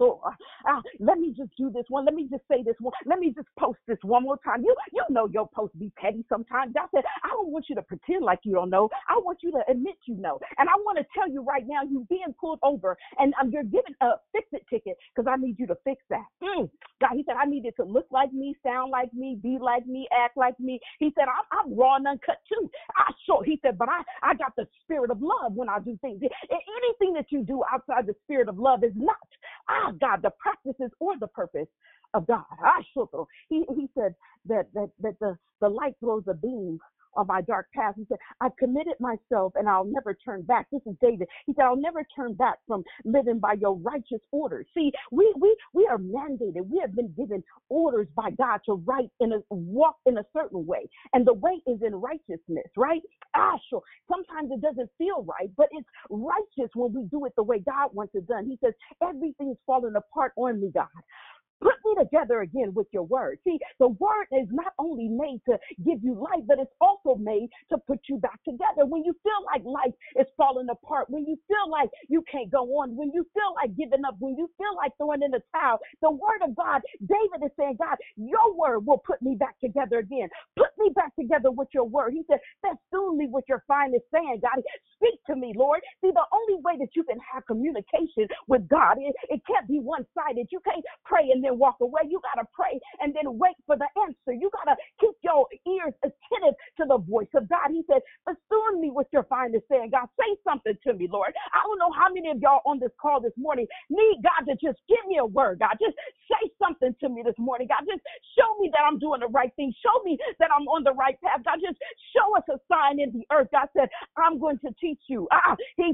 ah, let me just do this one. Let me just say this one. Let me just post this one more time. You you know your post be petty sometimes. I said, I don't want you to pretend like you don't know. I want you to admit you know. And I want to tell you right now, you're being pulled over and um, you're given a fix it ticket because I need you to fix that. Mm. God, he said, I need it to look like me, sound like me, be like me, act like me. He said, I'm, I'm raw and uncut too. I sure, he said, but I, I got the spirit of love when I do things. Anything that you do outside the spirit of love is not, ah, God, the practices or the purpose of God. Ah, sure. He, he said that, that, that the, the light throws a beam on my dark past. He said, I've committed myself and I'll never turn back. This is David. He said, I'll never turn back from living by your righteous orders. See, we we we are mandated. We have been given orders by God to write in a walk in a certain way. And the way is in righteousness, right? Ah, sure. Sometimes it doesn't feel right, but it's righteous when we do it the way God wants it done. He says, everything's falling apart on me, God. Put me together again with your word. See, the word is not only made to give you life, but it's also made to put you back together. When you feel like life is falling apart, when you feel like you can't go on, when you feel like giving up, when you feel like throwing in the towel, the word of God, David is saying, God, your word will put me back together again. Put me back together with your word. He said, festoon me with your finest saying, God. Speak to me, Lord. See, the only way that you can have communication with God, it, it can't be one sided. You can't pray and then walk away. You got to pray and then wait for the answer. You got to keep your ears attentive to the voice of God. He said, Assume me with your finest saying, God, say something to me, Lord. I don't know how many of y'all on this call this morning need God to just give me a word, God. Just say something to me this morning, God. Just show me that I'm doing the right thing. Show me that I'm on the right path. God, just show us a sign in the earth. God said, I'm going to teach you. Ah, he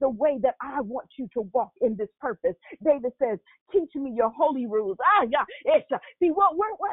the way that I want you to walk in this purpose. David says, Teach me your holy rules. Ah, yeah. it's. See, what, what, what,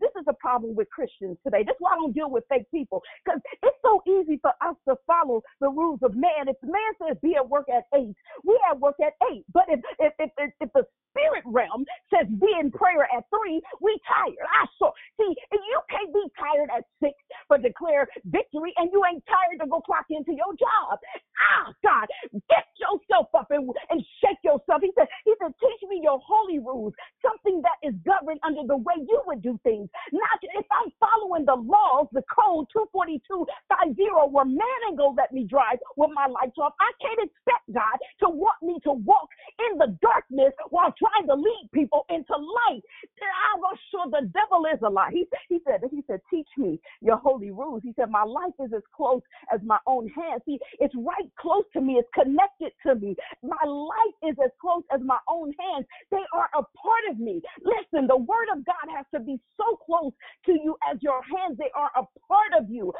this is the problem with Christians today. That's why I don't deal with fake people because it's so easy for us to follow the rules of man. If man says be at work at eight, we at work at eight. But if if if, if, if the spirit realm says be in prayer at three, we tired. I saw. See, you can't be tired at six for declare victory, and you ain't tired to go clock into your job. Ah, God, get yourself up and, and shake yourself. He said, He said, teach me your holy rules, something that is governed under the way you would do things. Not if I'm following the laws, the code 24250, where man ain't gonna let me drive with my lights off. I can't expect God to want me to walk in the darkness while trying to lead people into light. I'm sure the devil is a lie. He, he said, he said, teach me your holy rules. He said, my life is as close as my own hand. See, it's right close to me. It's connected to me. My life is as close as my own hands. They are a part of me. Listen, the word of God has to be so close to you as your hands. They are a part of you.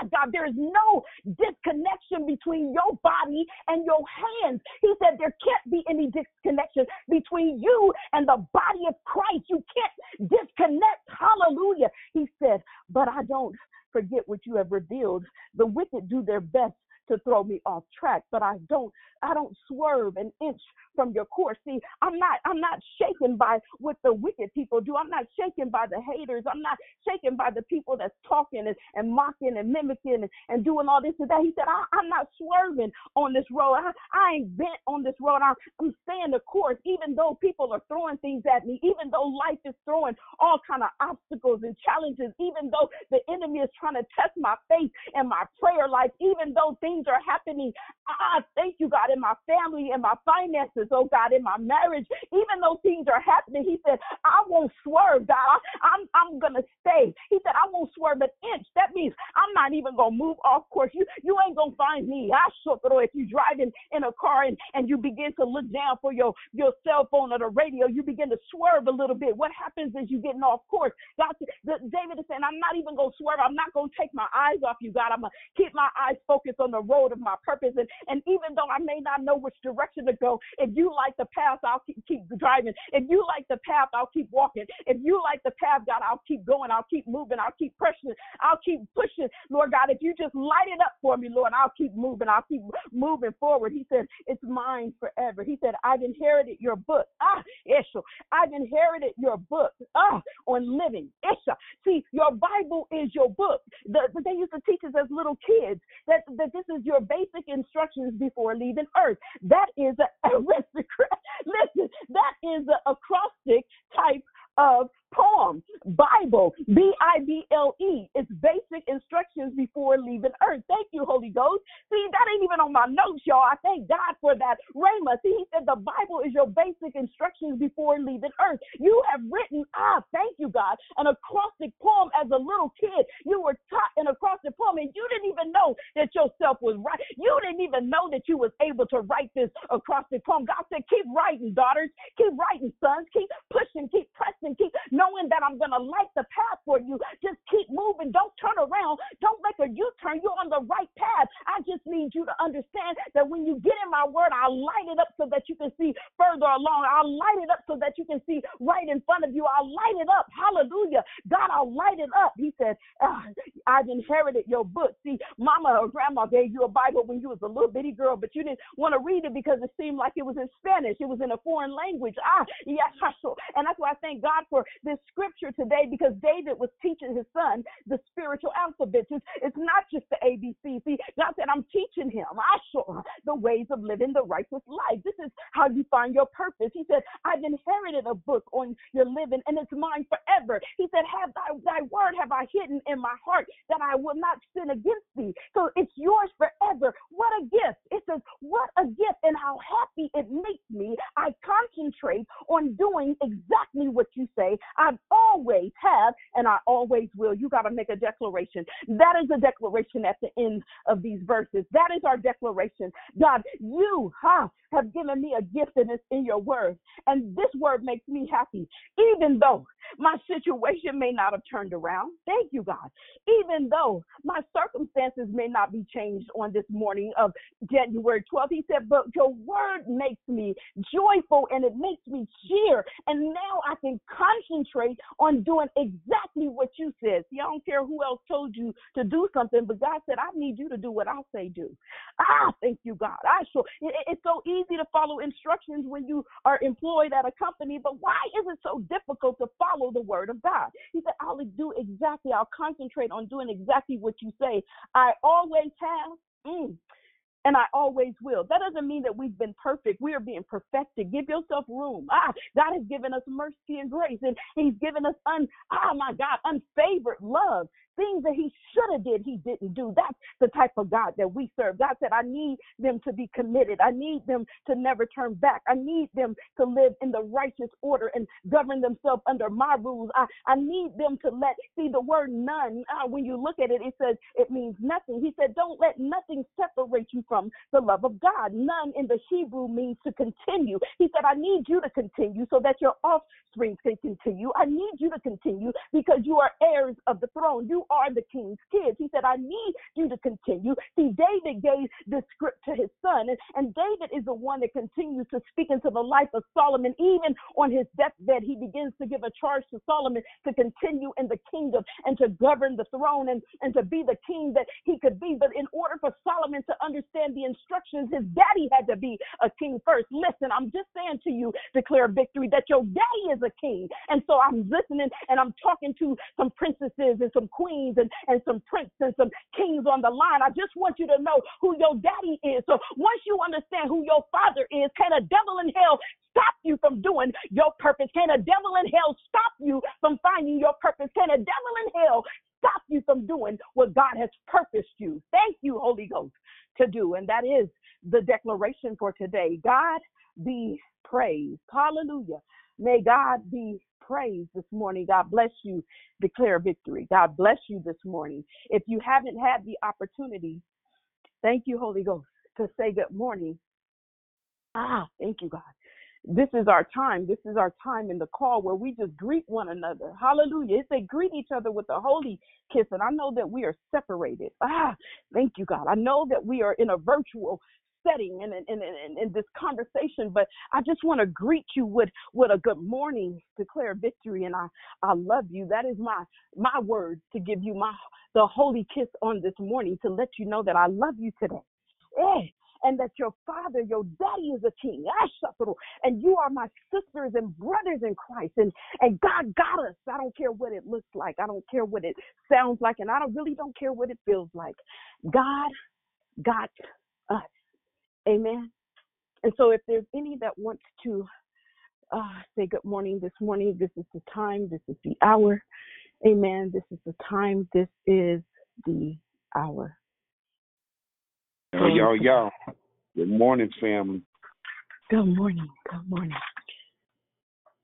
Ah, God, there is no disconnection between your body and your hands. He said there can't be any disconnection between you and the body of Christ. You can't disconnect. Hallelujah. He said, but I don't forget what you have revealed. The wicked do their best to throw me off track, but I don't I don't swerve an inch from your course. See, I'm not I'm not shaken by what the wicked people do. I'm not shaken by the haters. I'm not shaken by the people that's talking and, and mocking and mimicking and, and doing all this and that. He said, I, am not swerving on this road. I, I ain't bent on this road. I'm, I'm staying the course, even though people are throwing things at me, even though life is throwing all kind of obstacles and challenges, even though the enemy is trying to test my faith and my prayer life, even though things are happening. I thank you, God, in my family in my finances, oh God, in my marriage, even though things are happening, he said, I won't swerve, God. I'm I'm gonna stay. He said, I won't swerve an inch. That means I'm not even gonna move off course. You you ain't gonna find me. I if you're driving in a car and, and you begin to look down for your, your cell phone or the radio, you begin to swerve a little bit. What happens is you getting off course. God, the, David is saying, I'm not even gonna swerve. I'm not gonna take my eyes off you, God. I'm gonna keep my eyes focused on the road of my purpose. And, and even though I may not know which direction to go, if you like the path, I'll keep, keep driving. If you like the path, I'll keep walking. If you like the path, God, I'll keep going. I'll keep moving. I'll keep pressing. I'll keep pushing. Lord God, if you just light it up for me, Lord, I'll keep moving. I'll keep moving forward. He said, It's mine forever. He said, I've inherited your book. Ah, Isha. I've inherited your book. Ah, on living. Isha. See, your Bible is your book. The, they used to teach us as little kids that, that this is your basic instructions before leaving earth. That is an aristocrat. Listen, that is an acrostic type of poem. Bible, B I B L E. It's basic instructions before leaving earth. Thank you, Holy Ghost. See, that ain't even on my notes, y'all. I thank God for that. Rhema, see, he said the Bible is your basic instructions before leaving earth. You have written, ah, thank you, God, an acrostic poem as a little kid. You were taught an acrostic poem and you didn't even know that yourself was right. You didn't even know that you was able to write this acrostic poem. God said, keep writing, daughters. Keep writing, sons. Keep pushing, keep pressing, keep knowing that I'm going to light the path for you. Just keep moving. Don't turn around. Don't make a U turn. You're on the right path. I just need you to understand that when you get in my word, I'll light it up so that you can see further along. I'll light it up so that you can see right in front of you. I'll light it up. Hallelujah. God, I'll light it up. He said, ah, I've inherited your book. See, mama or grandma gave you a Bible when you was a little bitty girl, but you didn't want to read it because it seemed like it was in Spanish. It was in a foreign language. Ah, yes, and that's why I thank God for this scripture today because David was teaching his son the spiritual alphabet. It's, it's not just the ABC. See, God said, I'm teaching him I show the ways of living the righteous life. This is how you find your purpose. He said, I've inherited a book on your living and it's mine forever. He said, Have thy, thy word have I hidden in my heart that I will not sin against thee. So it's yours forever. What a gift. It says, What a gift and how happy it makes me. I concentrate on doing exactly what you say. I've always have and I always will. You got to make a declaration. That is a declaration at the end of these verses. That is our declaration. God, you huh, have given me a gift and it's in your word. And this word makes me happy, even though my situation may not have turned around. Thank you, God. Even though my circumstances may not be changed on this morning of January 12th, he said, but your word makes me joyful and it makes me cheer. And now I can concentrate on doing exactly what you said. See, I don't care who else told you to do something, but God said, I need you to do what I say do. Ah, thank you, God. I sure it's so easy to follow instructions when you are employed at a company, but why is it so difficult to follow the word of God? He said, I'll do exactly, I'll concentrate on doing exactly what you say. I always have. Mm, and I always will. That doesn't mean that we've been perfect. We are being perfected. Give yourself room. Ah, God has given us mercy and grace, and He's given us un, ah, my God, unfavored love things that he should have did he didn't do. That's the type of god that we serve. God said i need them to be committed. I need them to never turn back. I need them to live in the righteous order and govern themselves under my rules. I, I need them to let see the word none uh, when you look at it it says it means nothing. He said don't let nothing separate you from the love of god. Nun in the hebrew means to continue. He said i need you to continue so that your offspring can continue. I need you to continue because you are heirs of the throne. You are the king's kids. He said, I need you to continue. See, David gave the script to his son, and, and David is the one that continues to speak into the life of Solomon. Even on his deathbed, he begins to give a charge to Solomon to continue in the kingdom and to govern the throne and, and to be the king that he could be. But in order for Solomon to understand the instructions, his daddy had to be a king first. Listen, I'm just saying to you, declare victory, that your daddy is a king. And so I'm listening and I'm talking to some princesses and some queens queens and, and some princes and some kings on the line. I just want you to know who your daddy is. So once you understand who your father is, can a devil in hell stop you from doing your purpose? Can a devil in hell stop you from finding your purpose? Can a devil in hell stop you from doing what God has purposed you? Thank you, Holy Ghost, to do. And that is the declaration for today. God be praised. Hallelujah. May God be praise this morning. God bless you. Declare victory. God bless you this morning. If you haven't had the opportunity, thank you, Holy Ghost, to say good morning. Ah, thank you, God. This is our time. This is our time in the call where we just greet one another. Hallelujah. It's they greet each other with a holy kiss. And I know that we are separated. Ah, thank you, God. I know that we are in a virtual setting and in, in, in, in this conversation, but I just want to greet you with, with a good morning, declare victory, and I, I love you. That is my my word to give you my the holy kiss on this morning to let you know that I love you today. And that your father, your daddy is a king. And you are my sisters and brothers in Christ. And, and God got us. I don't care what it looks like. I don't care what it sounds like. And I don't really don't care what it feels like. God got us. Amen. And so, if there's any that wants to uh, say good morning this morning, this is the time, this is the hour. Amen. This is the time, this is the hour. Yo, yo, yo. Good morning, family. Good morning. Good morning.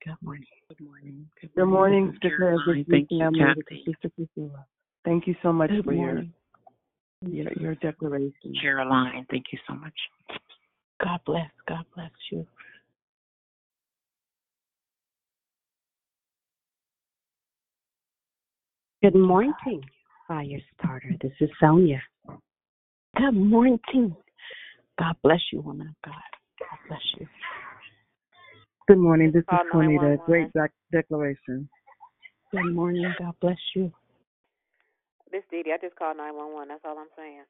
Good morning. Good morning. Good morning, Good Sister Thank you, Kathy. Thank you so much Good for morning. your, your declaration. Caroline, thank you so much. God bless. God bless you. Good morning, Fire Starter. This is Sonia. Good morning. God bless you, woman of God. God bless you. Good morning. This is Call Juanita. 911. Great dec- declaration. Good morning. God bless you. This Dee Dee, I just called 911. That's all I'm saying.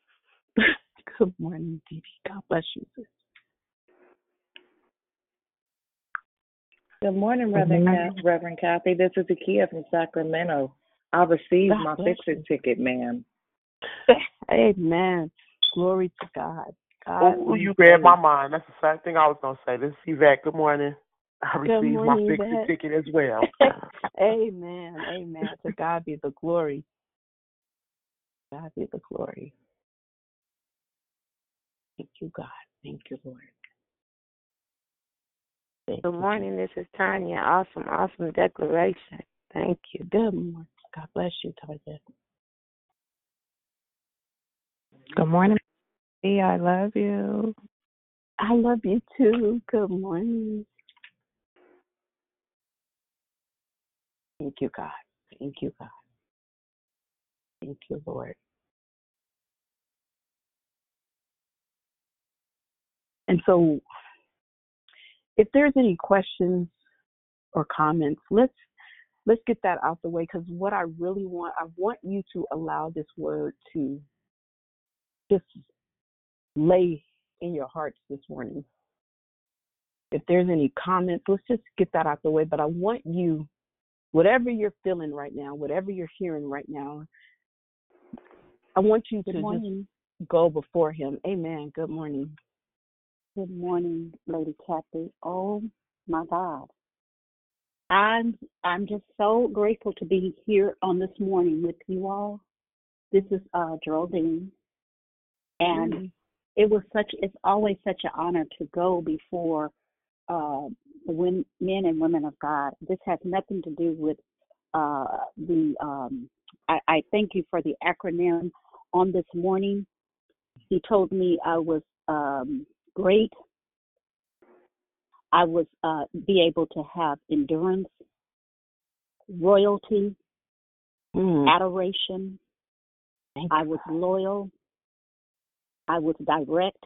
Good morning, Dee Dee. God bless you. sis. Good morning, Good Reverend, morning. Kath, Reverend Kathy. This is Akia from Sacramento. I received God my bless fix-it ticket, ma'am. Amen. Glory to God. God Oh, you read my mind. That's the same thing I was gonna say. This is Yvette. Good morning. I Good received my morning, fix Yvette. ticket as well. Amen. Amen. To God be the glory. God be the glory. Thank you, God. Thank you, Lord. Good morning. This is Tanya. Awesome, awesome declaration. Thank you. Good morning. God bless you, Tanya. Good morning. Hey, I love you. I love you too. Good morning. Thank you, God. Thank you, God. Thank you, Lord. And so, if there's any questions or comments, let's let's get that out the way because what I really want, I want you to allow this word to just lay in your hearts this morning. If there's any comments, let's just get that out the way. But I want you, whatever you're feeling right now, whatever you're hearing right now, I want you Good to morning. just go before Him. Amen. Good morning. Good morning, Lady Kathy. Oh my God. I'm I'm just so grateful to be here on this morning with you all. This is uh Geraldine. And Mm. it was such it's always such an honor to go before uh the men and women of God. This has nothing to do with uh the um I, I thank you for the acronym on this morning. He told me I was um great. I was uh be able to have endurance, royalty, Mm. adoration. I was loyal. I was direct.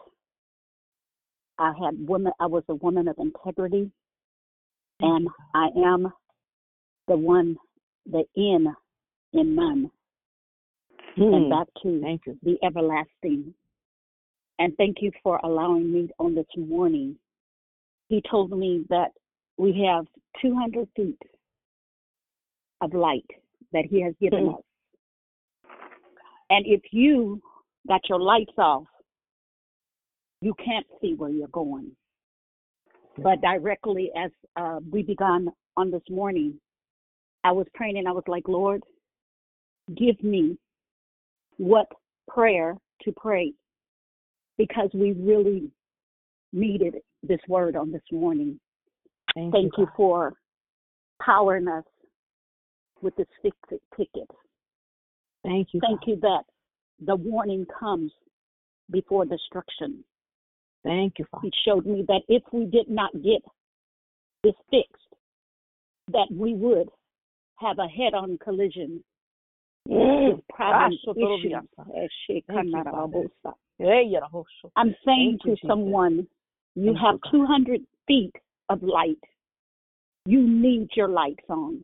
I had woman. I was a woman of integrity, and I am the one, the in in none, and Hmm. back to the everlasting. And thank you for allowing me on this morning. He told me that we have 200 feet of light that He has given Hmm. us, and if you got your lights off, you can't see where you're going. But directly as uh, we began on this morning, I was praying and I was like, Lord, give me what prayer to pray because we really needed this word on this morning. Thank, Thank you. you for powering us with this fix it ticket. Thank you. Thank you that the warning comes before destruction. Thank you, Father. He showed me that if we did not get this fixed, that we would have a head-on collision With problem Gosh, issues. Sotorobiasa. Thank you, Father. shekanarabosa. Hey, Yerahosho. I'm saying to someone, you have 200 feet of light. You need your lights on.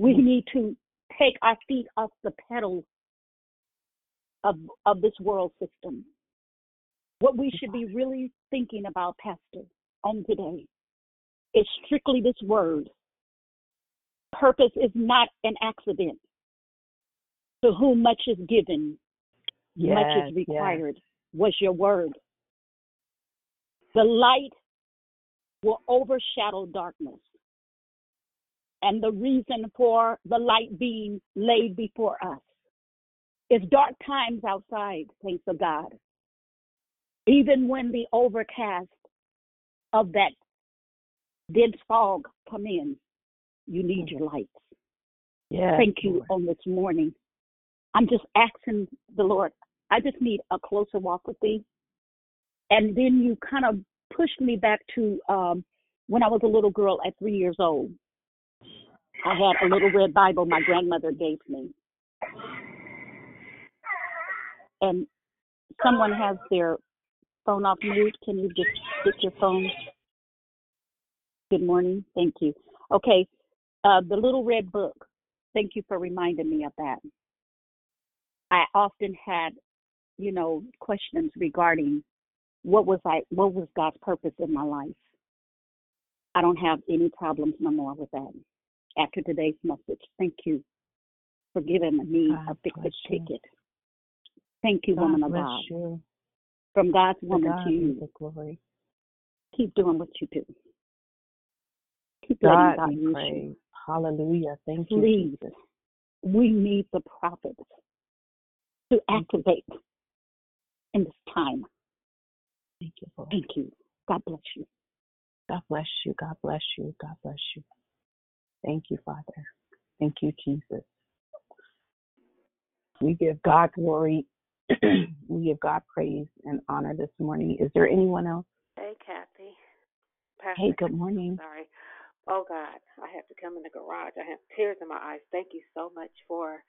We Mm. need to take our feet off the pedal of of this world system. What we should be really thinking about, Pastor, on today is strictly this word. Purpose is not an accident. To whom much is given, much Yes, is yes. required, was your word. The light will overshadow darkness. And the reason for the light being laid before us is dark times outside, thanks of God. Even when the overcast of that dense fog come in, you need mm. your lights. Yes, Thank you on this morning. I'm just asking the Lord, I just need a closer walk with thee. And then you kind of pushed me back to um, when I was a little girl at three years old. I had a little red Bible my grandmother gave me. And someone has their phone off mute. Can you just stick your phone? Good morning. Thank you. Okay. Uh, the little red book. Thank you for reminding me of that. I often had, you know, questions regarding what was I, what was God's purpose in my life. I don't have any problems no more with that. After today's message, thank you for giving me a fix it ticket. Thank you, God woman of God. you. From God's To woman God to you. the glory. Keep doing what you do. Keep God God use you. Hallelujah. Thank you, Please, Jesus. we need the prophets to activate in this time. Thank you, Lord. Thank you. God bless you. God bless you. God bless you. God bless you. Thank you, Father. Thank you, Jesus. We give God glory. we give God praise and honor this morning. Is there anyone else? Hey, Kathy. Pastor Hey, good morning. Sorry. Oh, God. I have to come in the garage. I have tears in my eyes. Thank you so much for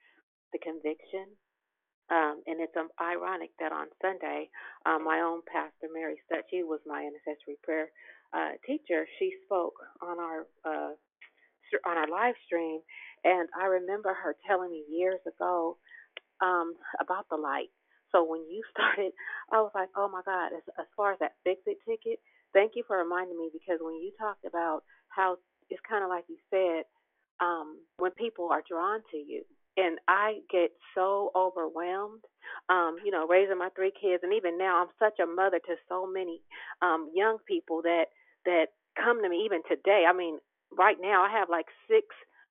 the conviction. Um, and it's um, ironic that on Sunday, um, my own pastor, Mary Stutt, she was my intercessory prayer uh, teacher. She spoke on our uh, on our live stream, and I remember her telling me years ago um, about the light. So when you started, I was like, oh my God, as, as far as that fix it ticket, thank you for reminding me because when you talked about how it's kind of like you said, um, when people are drawn to you, and I get so overwhelmed, um, you know, raising my three kids, and even now I'm such a mother to so many um, young people that that come to me even today. I mean, right now I have like six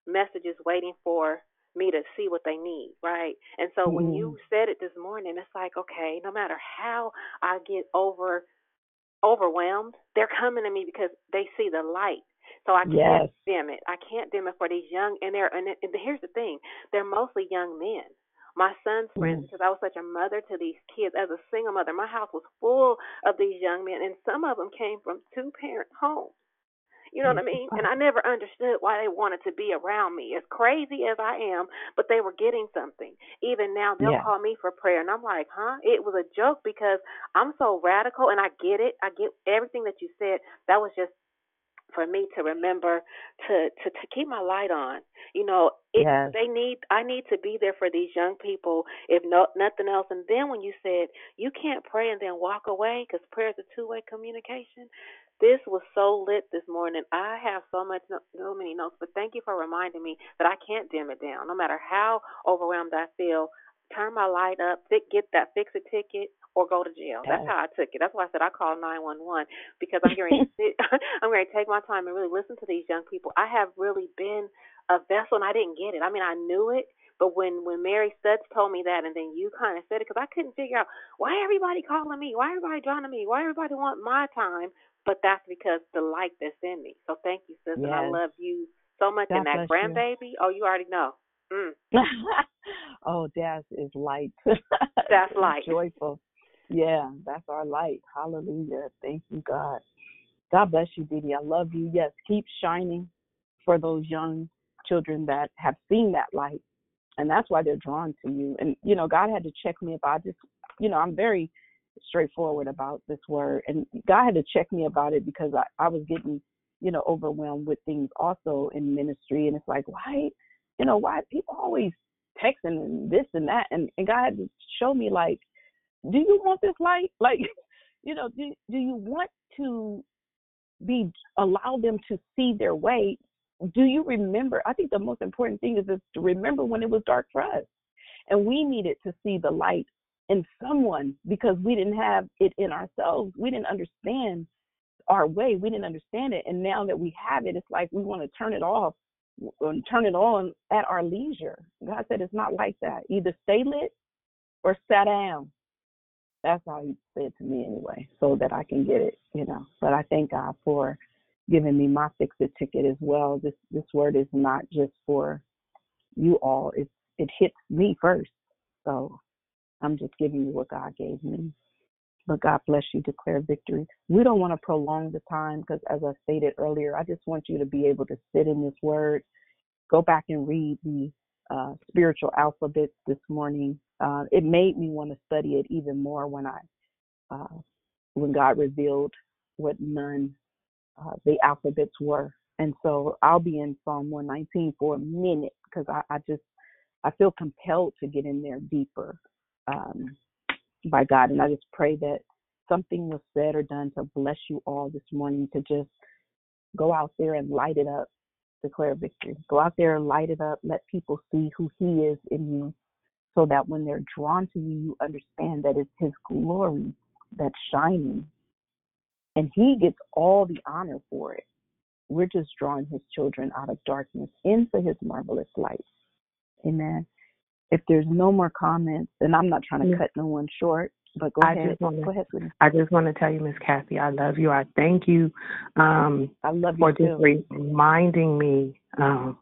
messages waiting for me to see what they need, right? And so mm-hmm. when you said it this morning, it's like, okay, no matter how I get over overwhelmed, they're coming to me because they see the light. So I can't yes. dim it. I can't dim it for these young and they're and, and here's the thing, they're mostly young men. My son's friends, mm-hmm. because I was such a mother to these kids as a single mother, my house was full of these young men, and some of them came from two parent homes. You know what I mean? And I never understood why they wanted to be around me. As crazy as I am, but they were getting something. Even now, they'll yeah. call me for prayer, and I'm like, huh? It was a joke because I'm so radical, and I get it. I get everything that you said. That was just for me to remember to to to keep my light on. You know, it, yes. they need I need to be there for these young people if no nothing else. And then when you said you can't pray and then walk away because prayer is a two way communication. This was so lit this morning. I have so much, so many notes, but thank you for reminding me that I can't dim it down. No matter how overwhelmed I feel, turn my light up, get that fix a ticket, or go to jail. That's how I took it. That's why I said I called nine one one because I'm going to I'm going to take my time and really listen to these young people. I have really been a vessel, and I didn't get it. I mean, I knew it, but when when Mary Studs told me that, and then you kind of said it, because I couldn't figure out why everybody calling me, why everybody drawing to me, why everybody want my time. But that's because the light that's in me. So thank you, sis, yes. and I love you so much. God and that grandbaby, oh, you already know. Mm. oh, Daz is light. that's light. Joyful. Yeah, that's our light. Hallelujah. Thank you, God. God bless you, Dee Dee. I love you. Yes, keep shining for those young children that have seen that light. And that's why they're drawn to you. And, you know, God had to check me about just, you know, I'm very straightforward about this word. And God had to check me about it because I, I was getting, you know, overwhelmed with things also in ministry. And it's like, why, you know, why people always texting and this and that. And, and God had to show me, like, do you want this light? Like, you know, do, do you want to be allow them to see their way? Do you remember? I think the most important thing is, is to remember when it was dark for us. And we needed to see the light in someone because we didn't have it in ourselves. We didn't understand our way. We didn't understand it. And now that we have it, it's like we want to turn it off and turn it on at our leisure. God said it's not like that. Either stay lit or sit down. That's all he said to me anyway, so that I can get it, you know. But I thank God for giving me my fix it ticket as well. This this word is not just for you all. It it hits me first. So I'm just giving you what God gave me. But God bless you, declare victory. We don't want to prolong the time because, as I stated earlier, I just want you to be able to sit in this word, go back and read the uh, spiritual alphabets this morning uh, it made me want to study it even more when I uh, when God revealed what none uh, the alphabets were. And so I'll be in Psalm 119 for a minute because I, I, just I feel compelled to get in there deeper um, by God, and I just pray that something was said or done to bless you all this morning to just go out there and light it up, declare victory. Go out there and light it up. Let people see who He is in you so that when they're drawn to you, you understand that it's His glory that's shining. And He gets all the honor for it. We're just drawing His children out of darkness into His marvelous light. Amen. If there's no more comments, and I'm not trying to cut no one short, But go I ahead. just want Go to, ahead. I just want to tell you, Miss Kathy, I love you. I thank you um, I love you for you just reminding me um,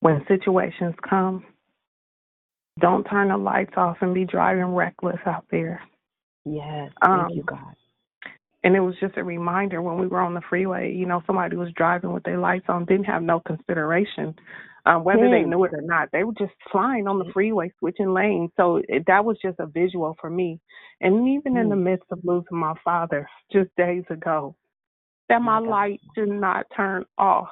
when situations come, don't turn the lights off and be driving reckless out there. Yes, Um, thank you, God. And it was just a reminder when we were on the freeway, you know, somebody was driving with their lights on, didn't have no consideration, um, whether they Hmm. knew it or not. They were just flying on the freeway, switching lanes. So it, that was just a visual for me. And even in the Hmm. midst of losing my father just days ago, that my light did not turn off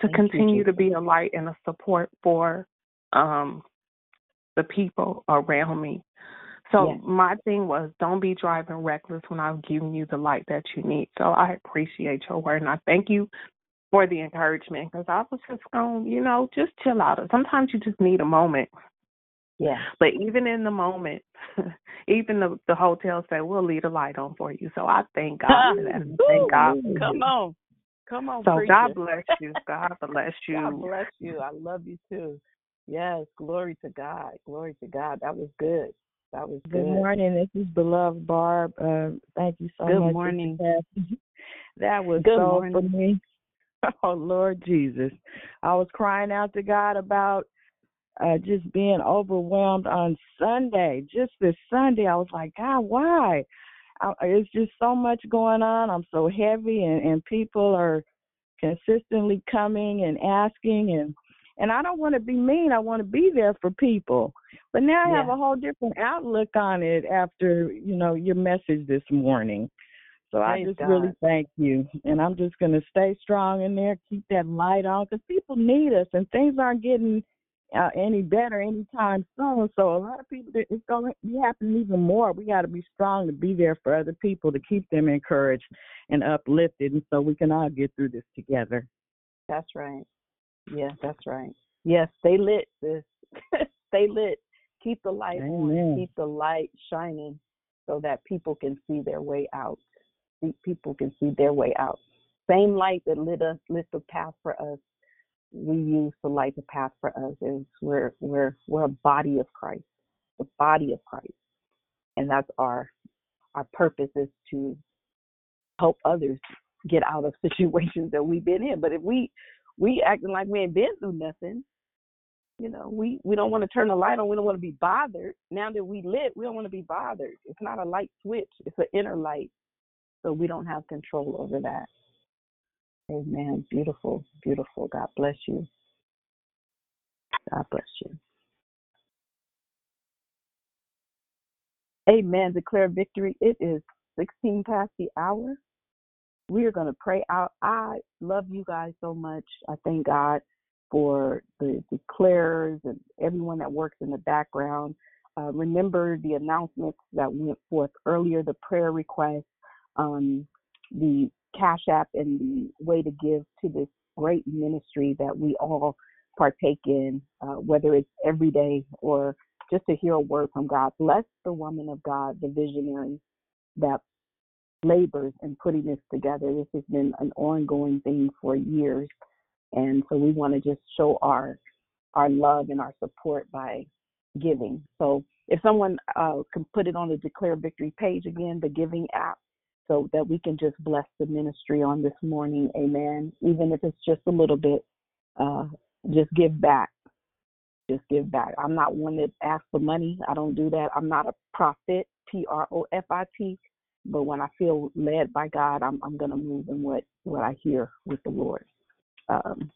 to Thank you, continue to be a light and a support for um the people around me. So Yes. my thing was don't be driving reckless when I've given you the light that you need. So I appreciate your word and I thank you for the encouragement because I was just going, you know, just chill out. Sometimes you just need a moment. Yeah. But even in the moment, even the the hotel said we'll leave the light on for you. So I thank God for that. Thank God for Come on. Come on, So preacher. God bless you. God bless you. God bless you. I love you too. Yes, glory to God. Glory to God. That was good. That was good. Good morning. This is beloved Barb. Uh, thank you so Good much. Sister morning. That was Good so for morning. me. Oh Lord Jesus, I was crying out to God about uh, just being overwhelmed on Sunday. Just this Sunday, I was like, God, why? I, it's just so much going on. I'm so heavy, and and people are consistently coming and asking and and I don't want to be mean. I want to be there for people. But now I have Yeah. a whole different outlook on it after, you know, your message this morning. So I just God. really thank you. And I'm just going to stay strong in there, keep that light on because people need us and things aren't getting uh, any better anytime soon. So a lot of people, it's going to be happening even more. We got to be strong to be there for other people, to keep them encouraged and uplifted. And so we can all get through this together. That's right. Yes, that's right. Yes, stay lit, sis. stay lit. Keep the light on. Keep the light shining so that people can see their way out. People can see their way out. Same light that lit us, lit the path for us. We use to light the path for us. Is we're we're we're a body of Christ, the body of Christ, and that's our our purpose is to help others get out of situations that we've been in. But if we we acting like we ain't been through nothing, you know, we we don't want to turn the light on. We don't want to be bothered. Now that we lit, we don't want to be bothered. It's not a light switch. It's an inner light. So we don't have control over that. Amen. Beautiful, beautiful. God bless you. God bless you. Amen. Declare victory. It is 16 past the hour. We are going to pray out. I love you guys so much. I thank God for the declarers and everyone that works in the background. Uh, remember the announcements that went forth earlier, the prayer requests, um, the Cash App, and the way to give to this great ministry that we all partake in, uh, whether it's every day or just to hear a word from God. Bless the woman of God, the visionary that labors in putting this together. This has been an ongoing thing for years. And so we want to just show our our love and our support by giving. So if someone uh, can put it on the Declare Victory page again, the giving app, so that we can just bless the ministry on this morning. Amen. Even if it's just a little bit, uh, just give back. Just give back. I'm not one that asks for money. I don't do that. I'm not a prophet, P R O F I T. But when I feel led by God, I'm I'm gonna move in what what I hear with the Lord. Um,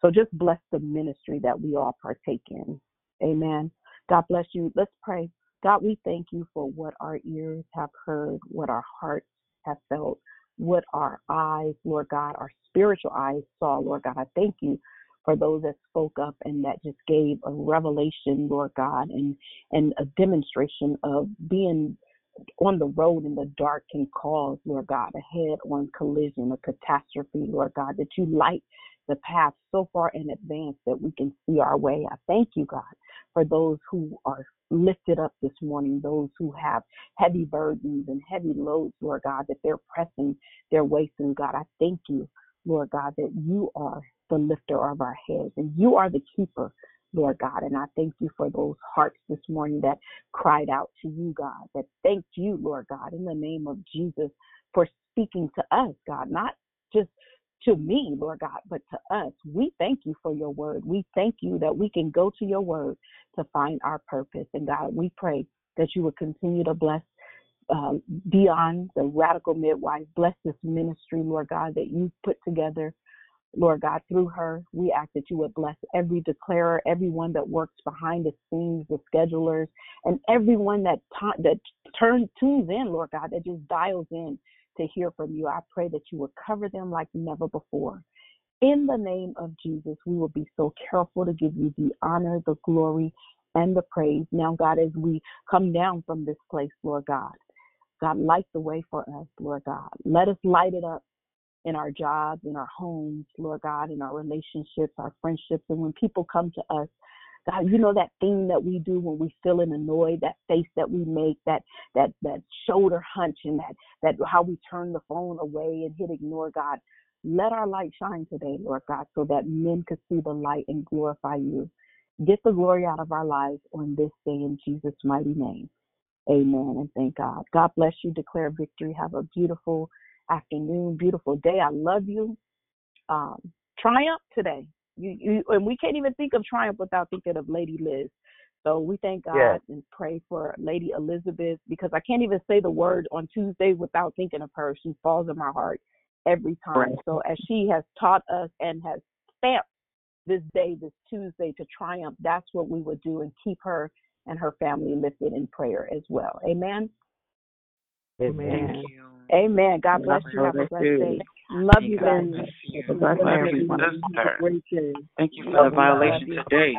so just bless the ministry that we all partake in. Amen. God bless you. Let's pray. God, we thank you for what our ears have heard, what our hearts have felt, what our eyes, Lord God, our spiritual eyes saw, Lord God. I thank you for those that spoke up and that just gave a revelation, Lord God, and and a demonstration of being on the road in the dark can cause, Lord God, a head on collision, a catastrophe, Lord God, that you light the path so far in advance that we can see our way. I thank you, God, for those who are lifted up this morning, those who have heavy burdens and heavy loads, Lord God, that they're pressing their way through. God, I thank you, Lord God, that you are the lifter of our heads and you are the keeper Lord God. And I thank you for those hearts this morning that cried out to you, God, that thanked you, Lord God, in the name of Jesus for speaking to us, God, not just to me, Lord God, but to us. We thank you for your word. We thank you that we can go to your word to find our purpose. And God, we pray that you would continue to bless uh, Dion, the radical midwife. Bless this ministry, Lord God, that you put together. Lord God, through her, we ask that you would bless every declarer, everyone that works behind the scenes, the schedulers, and everyone that t- that turns tunes in, Lord God, that just dials in to hear from you. I pray that you would cover them like never before. In the name of Jesus, we will be so careful to give you the honor, the glory, and the praise. Now, God, as we come down from this place, Lord God, God, light the way for us, Lord God. Let us light it up in our jobs, in our homes, Lord God, in our relationships, our friendships. And when people come to us, God, you know that thing that we do when we feeling annoyed, that face that we make, that that that shoulder hunch and that that how we turn the phone away and hit ignore God. Let our light shine today, Lord God, so that men could see the light and glorify you. Get the glory out of our lives on this day in Jesus' mighty name. Amen. And thank God. God bless you. Declare victory. Have a beautiful afternoon, beautiful day. I love you. Um, triumph today. You, you, and we can't even think of triumph without thinking of Lady Liz. So we thank God Yes. and pray for Lady Elizabeth because I can't even say the word on Tuesday without thinking of her. She falls in my heart every time. Right. So as she has taught us and has stamped this day, this Tuesday to triumph, that's what we would do and keep her and her family lifted in prayer as well. Amen. Amen. Amen. God bless you. Have a blessed day. Love you God bless you. Bless everyone. Great day. Thank you for Love the violation Love you. today.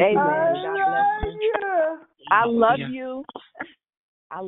Amen. God bless you. I love you. I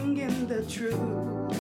in the truth.